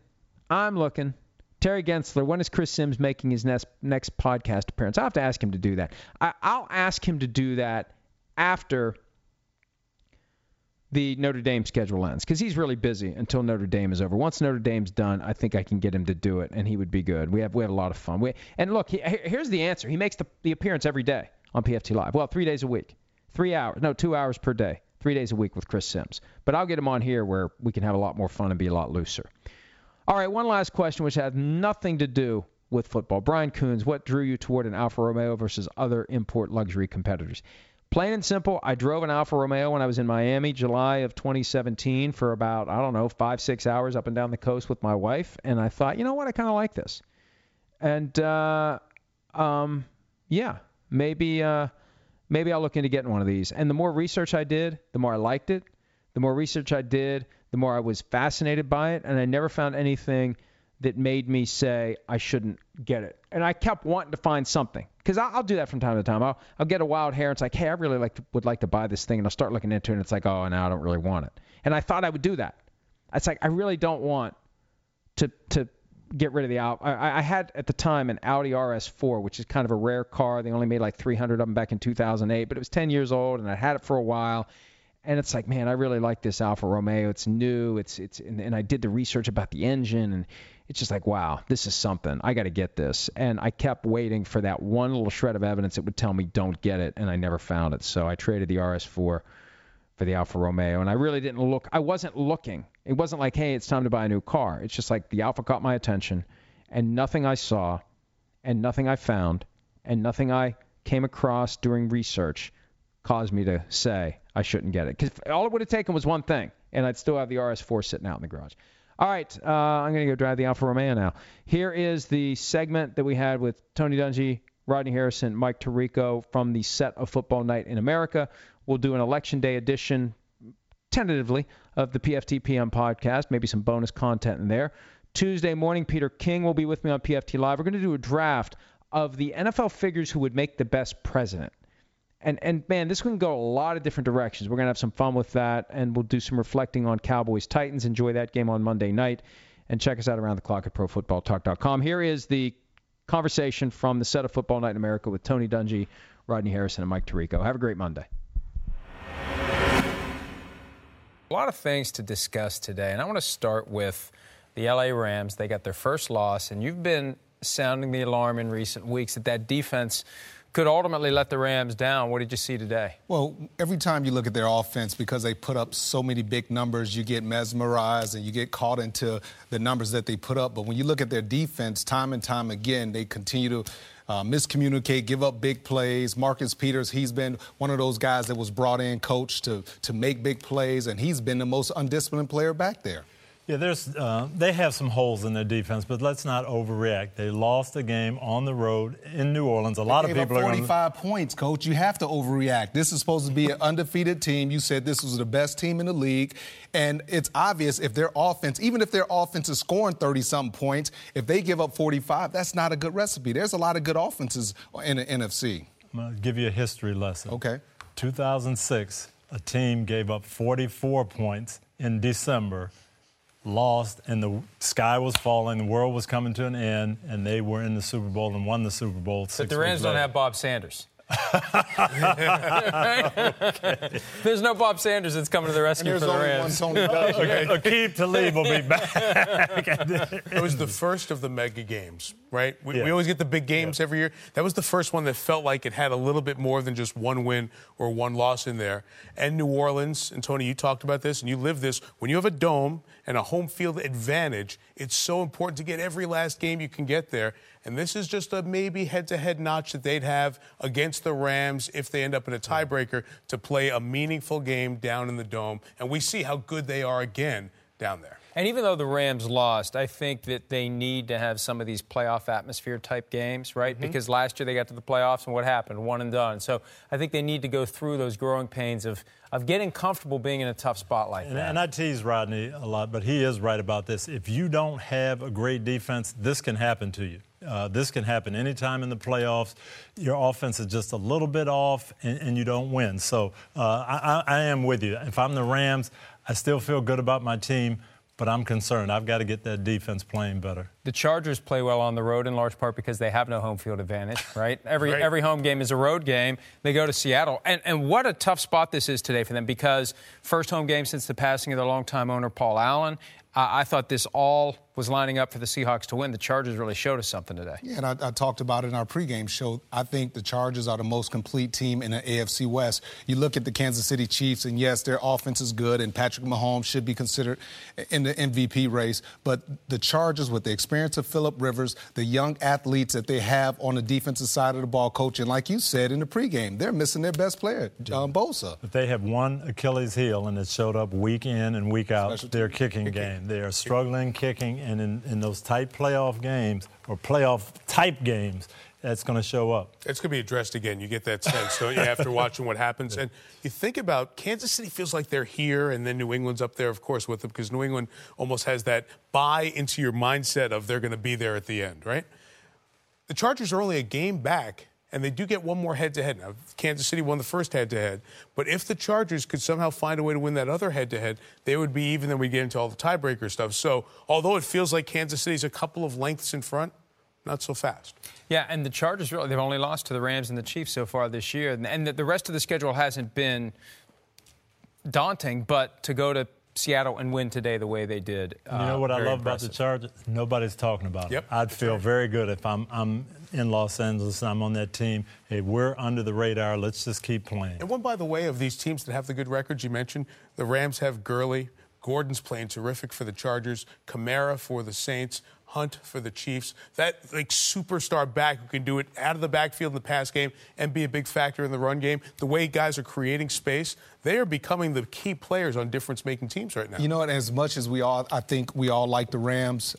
Speaker 2: I'm looking. Terry Gensler, when is Chris Simms making his next next podcast appearance? I'll have to ask him to do that. I, I'll ask him to do that after the Notre Dame schedule ends because he's really busy until Notre Dame is over. Once Notre Dame's done, I think I can get him to do it, and he would be good. We have we have a lot of fun. We, and look, he, here's the answer. He makes the, the appearance every day on PFT Live. Well, three days a week, three hours, no, two hours per day, three days a week with Chris Simms. But I'll get him on here where we can have a lot more fun and be a lot looser. All right, one last question, which has nothing to do with football. Brian Coons, what drew you toward an Alfa Romeo versus other import luxury competitors? Plain and simple, I drove an Alfa Romeo when I was in Miami, July of 2017, for about, I don't know, five, six hours up and down the coast with my wife. And I thought, you know what, I kind of like this. And, uh, um, yeah, maybe, uh, maybe I'll look into getting one of these. And the more research I did, the more I liked it. The more research I did, the more I was fascinated by it. And I never found anything that made me say I shouldn't get it. And I kept wanting to find something because I'll, I'll, do that from time to time. I'll, I'll get a wild hair. And it's like, hey, I really like to, would like to buy this thing, and I'll start looking into it, and it's like, oh, now I don't really want it. And I thought I would do that. It's like I really don't want to to get rid of the Audi. I, I had at the time an Audi RS4, which is kind of a rare car. They only made like 300 of them back in 2008, but it was 10 years old, and I had it for a while and it's like, man, I really like this Alfa Romeo. It's new. It's it's and, and I did the research about the engine, and it's just like, wow, this is something. I got to get this. And I kept waiting for that one little shred of evidence that would tell me don't get it, and I never found it. So I traded the RS4 for the Alfa Romeo, and I really didn't look. I wasn't looking. It wasn't like, hey, it's time to buy a new car. It's just like the Alfa caught my attention, and nothing I saw, and nothing I found, and nothing I came across during research caused me to say I shouldn't get it. Because all it would have taken was one thing, and I'd still have the RS4 sitting out in the garage. All right, uh, I'm going to go drive the Alfa Romeo now. Here is the segment that we had with Tony Dungy, Rodney Harrison, Mike Tirico from the set of Football Night in America. We'll do an Election Day edition, tentatively, of the PFT PM podcast, maybe some bonus content in there. Tuesday morning, Peter King will be with me on PFT Live. We're going to do a draft of the NFL figures who would make the best president and and man, this can go a lot of different directions. We're gonna have some fun with that, and we'll do some reflecting on Cowboys Titans. Enjoy that game on Monday night, and check us out around the clock at ProFootballTalk.com. Here is the conversation from the set of Football Night in America with Tony Dungy, Rodney Harrison, and Mike Tirico. Have a great Monday.
Speaker 3: A lot of things to discuss today, and I want to start with the LA Rams. They got their first loss, and you've been sounding the alarm in recent weeks that that defense could ultimately let the Rams down. What did you see today?
Speaker 4: Well, every time you look at their offense, because they put up so many big numbers, you get mesmerized and you get caught into the numbers that they put up. But when you look at their defense, time and time again, they continue to uh, miscommunicate, give up big plays. Marcus Peters, he's been one of those guys that was brought in, coach, to, to make big plays, and he's been the most undisciplined player back there.
Speaker 5: Yeah, there's uh, they have some holes in their defense, but let's not overreact. They lost a game on the road in New Orleans. A lot of people
Speaker 4: up 45
Speaker 5: are 45
Speaker 4: points, coach. You have to overreact. This is supposed to be an undefeated team. You said this was the best team in the league, and it's obvious if their offense, even if their offense is scoring 30 something points, if they give up 45, that's not a good recipe. There's a lot of good offenses in the NFC.
Speaker 5: I'm gonna give you a history lesson.
Speaker 4: Okay.
Speaker 5: 2006, a team gave up 44 points in December lost and the sky was falling, the world was coming to an end, and they were in the Super Bowl and won the Super Bowl.
Speaker 3: But the Rams don't have Bob Sanders. okay. There's no Bob Sanders that's coming to the rescue for the Rams.
Speaker 4: One okay.
Speaker 5: Aqib Talib will be back.
Speaker 6: it was the first of the mega games, right? We, yeah. we always get the big games yeah. every year. That was the first one that felt like it had a little bit more than just one win or one loss in there. And New Orleans, and Tony, you talked about this, and you live this. When you have a dome and a home field advantage, it's so important to get every last game you can get there. And this is just a maybe head to head notch that they'd have against the Rams if they end up in a tiebreaker to play a meaningful game down in the Dome. And we see how good they are again down there.
Speaker 3: And even though the Rams lost, I think that they need to have some of these playoff atmosphere type games, right? Mm-hmm. Because last year they got to the playoffs and what happened? One and done. So I think they need to go through those growing pains of, of getting comfortable being in a tough spot like
Speaker 5: and,
Speaker 3: that.
Speaker 5: And I tease Rodney a lot, but he is right about this. If you don't have a great defense, this can happen to you. Uh, this can happen anytime in the playoffs. Your offense is just a little bit off and, and you don't win. So uh, I, I am with you. If I'm the Rams, I still feel good about my team but I'm concerned. I've got to get that defense playing better.
Speaker 2: The Chargers play well on the road in large part because they have no home field advantage, right? Every
Speaker 6: right.
Speaker 2: every home game is a road game. They go to Seattle, and and what a tough spot this is today for them because first home game since the passing of their longtime owner Paul Allen. I thought this all was lining up for the Seahawks to win. The Chargers really showed us something today.
Speaker 4: Yeah, and I, I, talked about it in our pregame show. I think the Chargers are the most complete team in the AFC West. You look at the Kansas City Chiefs, and yes, their offense is good, and Patrick Mahomes should be considered in the MVP race. But the Chargers, with the experience of Philip Rivers, the young athletes that they have on the defensive side of the ball, coaching, like you said in the pregame, they're missing their best player, John um, Bosa.
Speaker 5: But they have one Achilles heel, and it showed up week in and week out.
Speaker 4: Special
Speaker 5: their
Speaker 4: team.
Speaker 5: kicking game. They are struggling kicking, and in, in those tight playoff games or playoff type games, that's going to show up.
Speaker 6: It's going to be addressed again. You get that sense, don't you, after watching what happens? And you think about Kansas City feels like they're here, and then New England's up there, of course, with them, because New England almost has that buy into your mindset of they're going to be there at the end, right? The Chargers are only a game back, and they do get one more head to head. Now, Kansas City won the first head to head, but if the Chargers could somehow find a way to win that other head to head, they would be even, then we get into all the tiebreaker stuff. So, although it feels like Kansas City's a couple of lengths in front, not so fast.
Speaker 2: Yeah, and the Chargers really they've only lost to the Rams and the Chiefs so far this year, and, the rest of the schedule hasn't been daunting. But to go to Seattle and win today the way they did,
Speaker 5: You know
Speaker 2: uh,
Speaker 5: what I
Speaker 2: very
Speaker 5: love about the
Speaker 2: impressive.
Speaker 5: Chargers? Nobody's talking about it. I'd
Speaker 6: that's
Speaker 5: feel
Speaker 6: right.
Speaker 5: very good if I'm, I'm in Los Angeles and I'm on that team. Hey, we're under the radar. Let's just keep playing.
Speaker 6: And one, by the way, of these teams that have the good records you mentioned, the Rams have Gurley. Gordon's playing terrific for the Chargers. Kamara for the Saints. Hunt for the Chiefs. That like superstar back who can do it out of the backfield in the pass game and be a big factor in the run game. The way guys are creating space, they are becoming the key players on difference-making teams right now.
Speaker 4: You know what? As much as we all, I think we all like the Rams.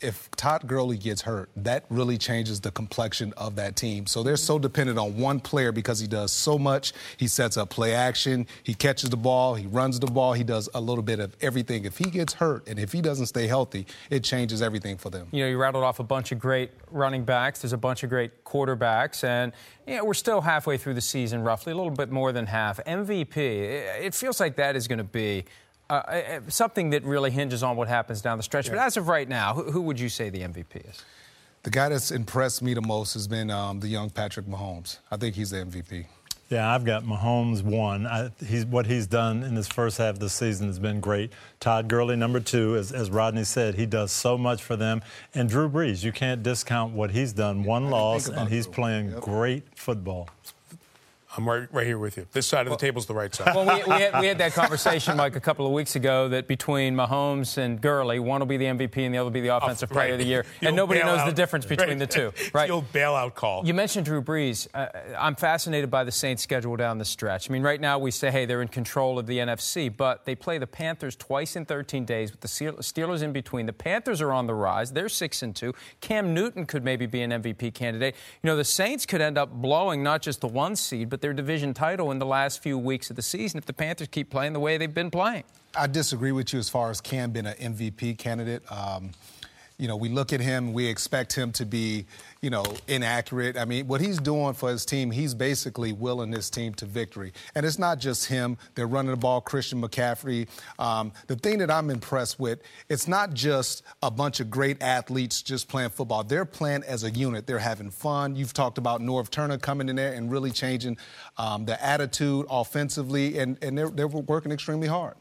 Speaker 4: If Todd Gurley gets hurt, that really changes the complexion of that team. So they're so dependent on one player because he does so much. He sets up play action, he catches the ball, he runs the ball, he does a little bit of everything. If he gets hurt and if he doesn't stay healthy, it changes everything for them.
Speaker 2: You know, you rattled off a bunch of great running backs. There's a bunch of great quarterbacks, and you know, we're still halfway through the season, roughly a little bit more than half. MVP. It it feels like that is going to be. Uh, uh, something that really hinges on what happens down the stretch. But as of right now, who, who would you say the MVP is?
Speaker 4: The guy that's impressed me the most has been um, the young Patrick Mahomes. I think he's the MVP.
Speaker 5: Yeah, I've got Mahomes one. I, he's, what he's done in this first half of the season has been great. Todd Gurley, number two, as, as Rodney said, he does so much for them. And Drew Brees, you can't discount what he's done. One loss, and he's
Speaker 4: Drew.
Speaker 5: playing
Speaker 4: Yep.
Speaker 5: great football.
Speaker 6: I'm right, right here with you. This side of the table is the right side.
Speaker 2: Well, we, we, had, we had that conversation, Mike, a couple of weeks ago that between Mahomes and Gurley, one will be the MVP and the other will be the Offensive Player of the Year. And nobody knows the difference between
Speaker 6: Right.
Speaker 2: the two, right?
Speaker 6: the old bailout call.
Speaker 2: You mentioned Drew Brees. Uh, I'm fascinated by the Saints' schedule down the stretch. I mean, right now we say, hey, they're in control of the NFC, but they play the Panthers twice in 13 days with the Steelers in between. The Panthers are on the rise. They're six and two. Cam Newton could maybe be an MVP candidate. You know, the Saints could end up blowing not just the one seed, but their division title in the last few weeks of the season if the Panthers keep playing the way they've been playing.
Speaker 4: I disagree with you as far as Cam being an MVP candidate. Um, you know, we look at him, we expect him to be, you know, inaccurate. I mean, what he's doing for his team, he's basically willing this team to victory. And it's not just him. They're running the ball, Christian McCaffrey. Um, the thing that I'm impressed with, it's not just a bunch of great athletes just playing football. They're playing as a unit. They're having fun. You've talked about Norv Turner coming in there and really changing um, the attitude offensively, and, and they're, they're working extremely hard.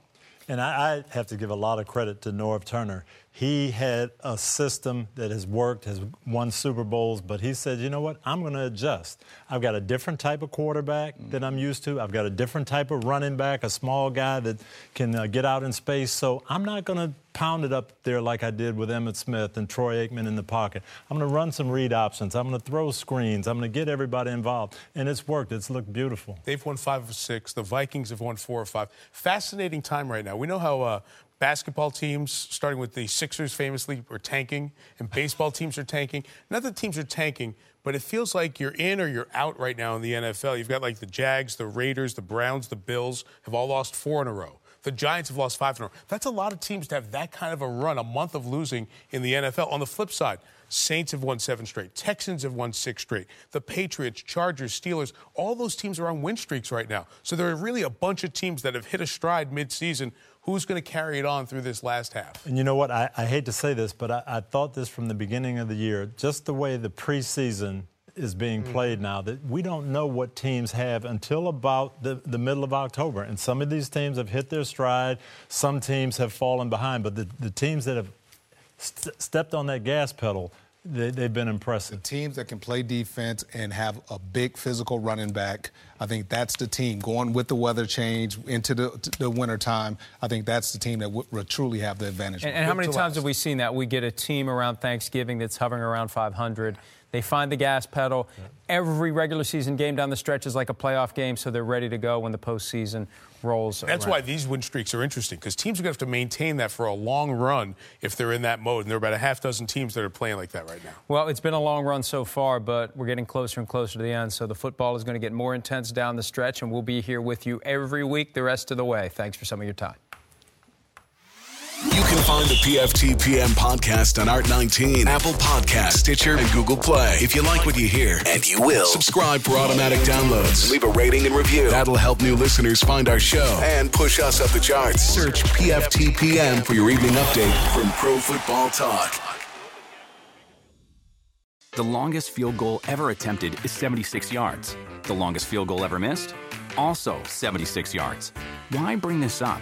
Speaker 5: And I, I have to give a lot of credit to Norv Turner. He had a system that has worked, has won Super Bowls, but he said, you know what? I'm going to adjust. I've got a different type of quarterback that I'm used to. I've got a different type of running back, a small guy that can uh, get out in space. So I'm not going to pound it up there like I did with Emmitt Smith and Troy Aikman in the pocket. I'm going to run some read options. I'm going to throw screens. I'm going to get everybody involved. And it's worked. It's looked beautiful.
Speaker 6: They've won five of six. The Vikings have won four or five. Fascinating time right now. We know how uh, basketball teams, starting with the Sixers famously, are tanking, and baseball teams are tanking. Not that teams are tanking, but it feels like you're in or you're out right now in the NFL. You've got like the Jags, the Raiders, the Browns, the Bills have all lost four in a row. The Giants have lost five in a row. That's a lot of teams to have that kind of a run, a month of losing in the NFL. On the flip side, Saints have won seven straight. Texans have won six straight. The Patriots, Chargers, Steelers, all those teams are on win streaks right now. So there are really a bunch of teams that have hit a stride midseason. Who's going to carry it on through this last half.
Speaker 5: And you know what? I, I hate to say this, but I, I, thought this from the beginning of the year. Just the way the preseason is being mm. played now, that we don't know what teams have until about the, the middle of October. And some of these teams have hit their stride. Some teams have fallen behind. But the, the teams that have st- stepped on that gas pedal they, have been impressive.
Speaker 4: The teams that can play defense and have a big physical running back, I think that's the team. Going with the weather change into the, the winter time, I think that's the team that would w- truly have the advantage.
Speaker 3: And, and how many times have we seen that? We get a team around Thanksgiving that's hovering around 500. They find the gas pedal. Yeah. Every regular season game down the stretch is like a playoff game, so they're ready to go when the postseason rolls.
Speaker 6: That's
Speaker 3: around.
Speaker 6: why these win streaks are interesting because teams are going to have to maintain that for a long run if they're in that mode. And there are about a half dozen teams that are playing like that right now.
Speaker 3: Well, it's been a long run so far, but we're getting closer and closer to the end. So the football is going to get more intense down the stretch, and we'll be here with you every week the rest of the way. Thanks for some of your time.
Speaker 1: You can find the PFTPM podcast on Art19, Apple Podcast, Stitcher, and Google Play. If you like what you hear, and you will, subscribe for automatic downloads. Leave a rating and review. That'll help new listeners find our show and push us up the charts. Search PFTPM for your evening update from Pro Football Talk.
Speaker 7: The longest field goal ever attempted is 76 yards. The longest field goal ever missed? Also 76 yards. Why bring this up?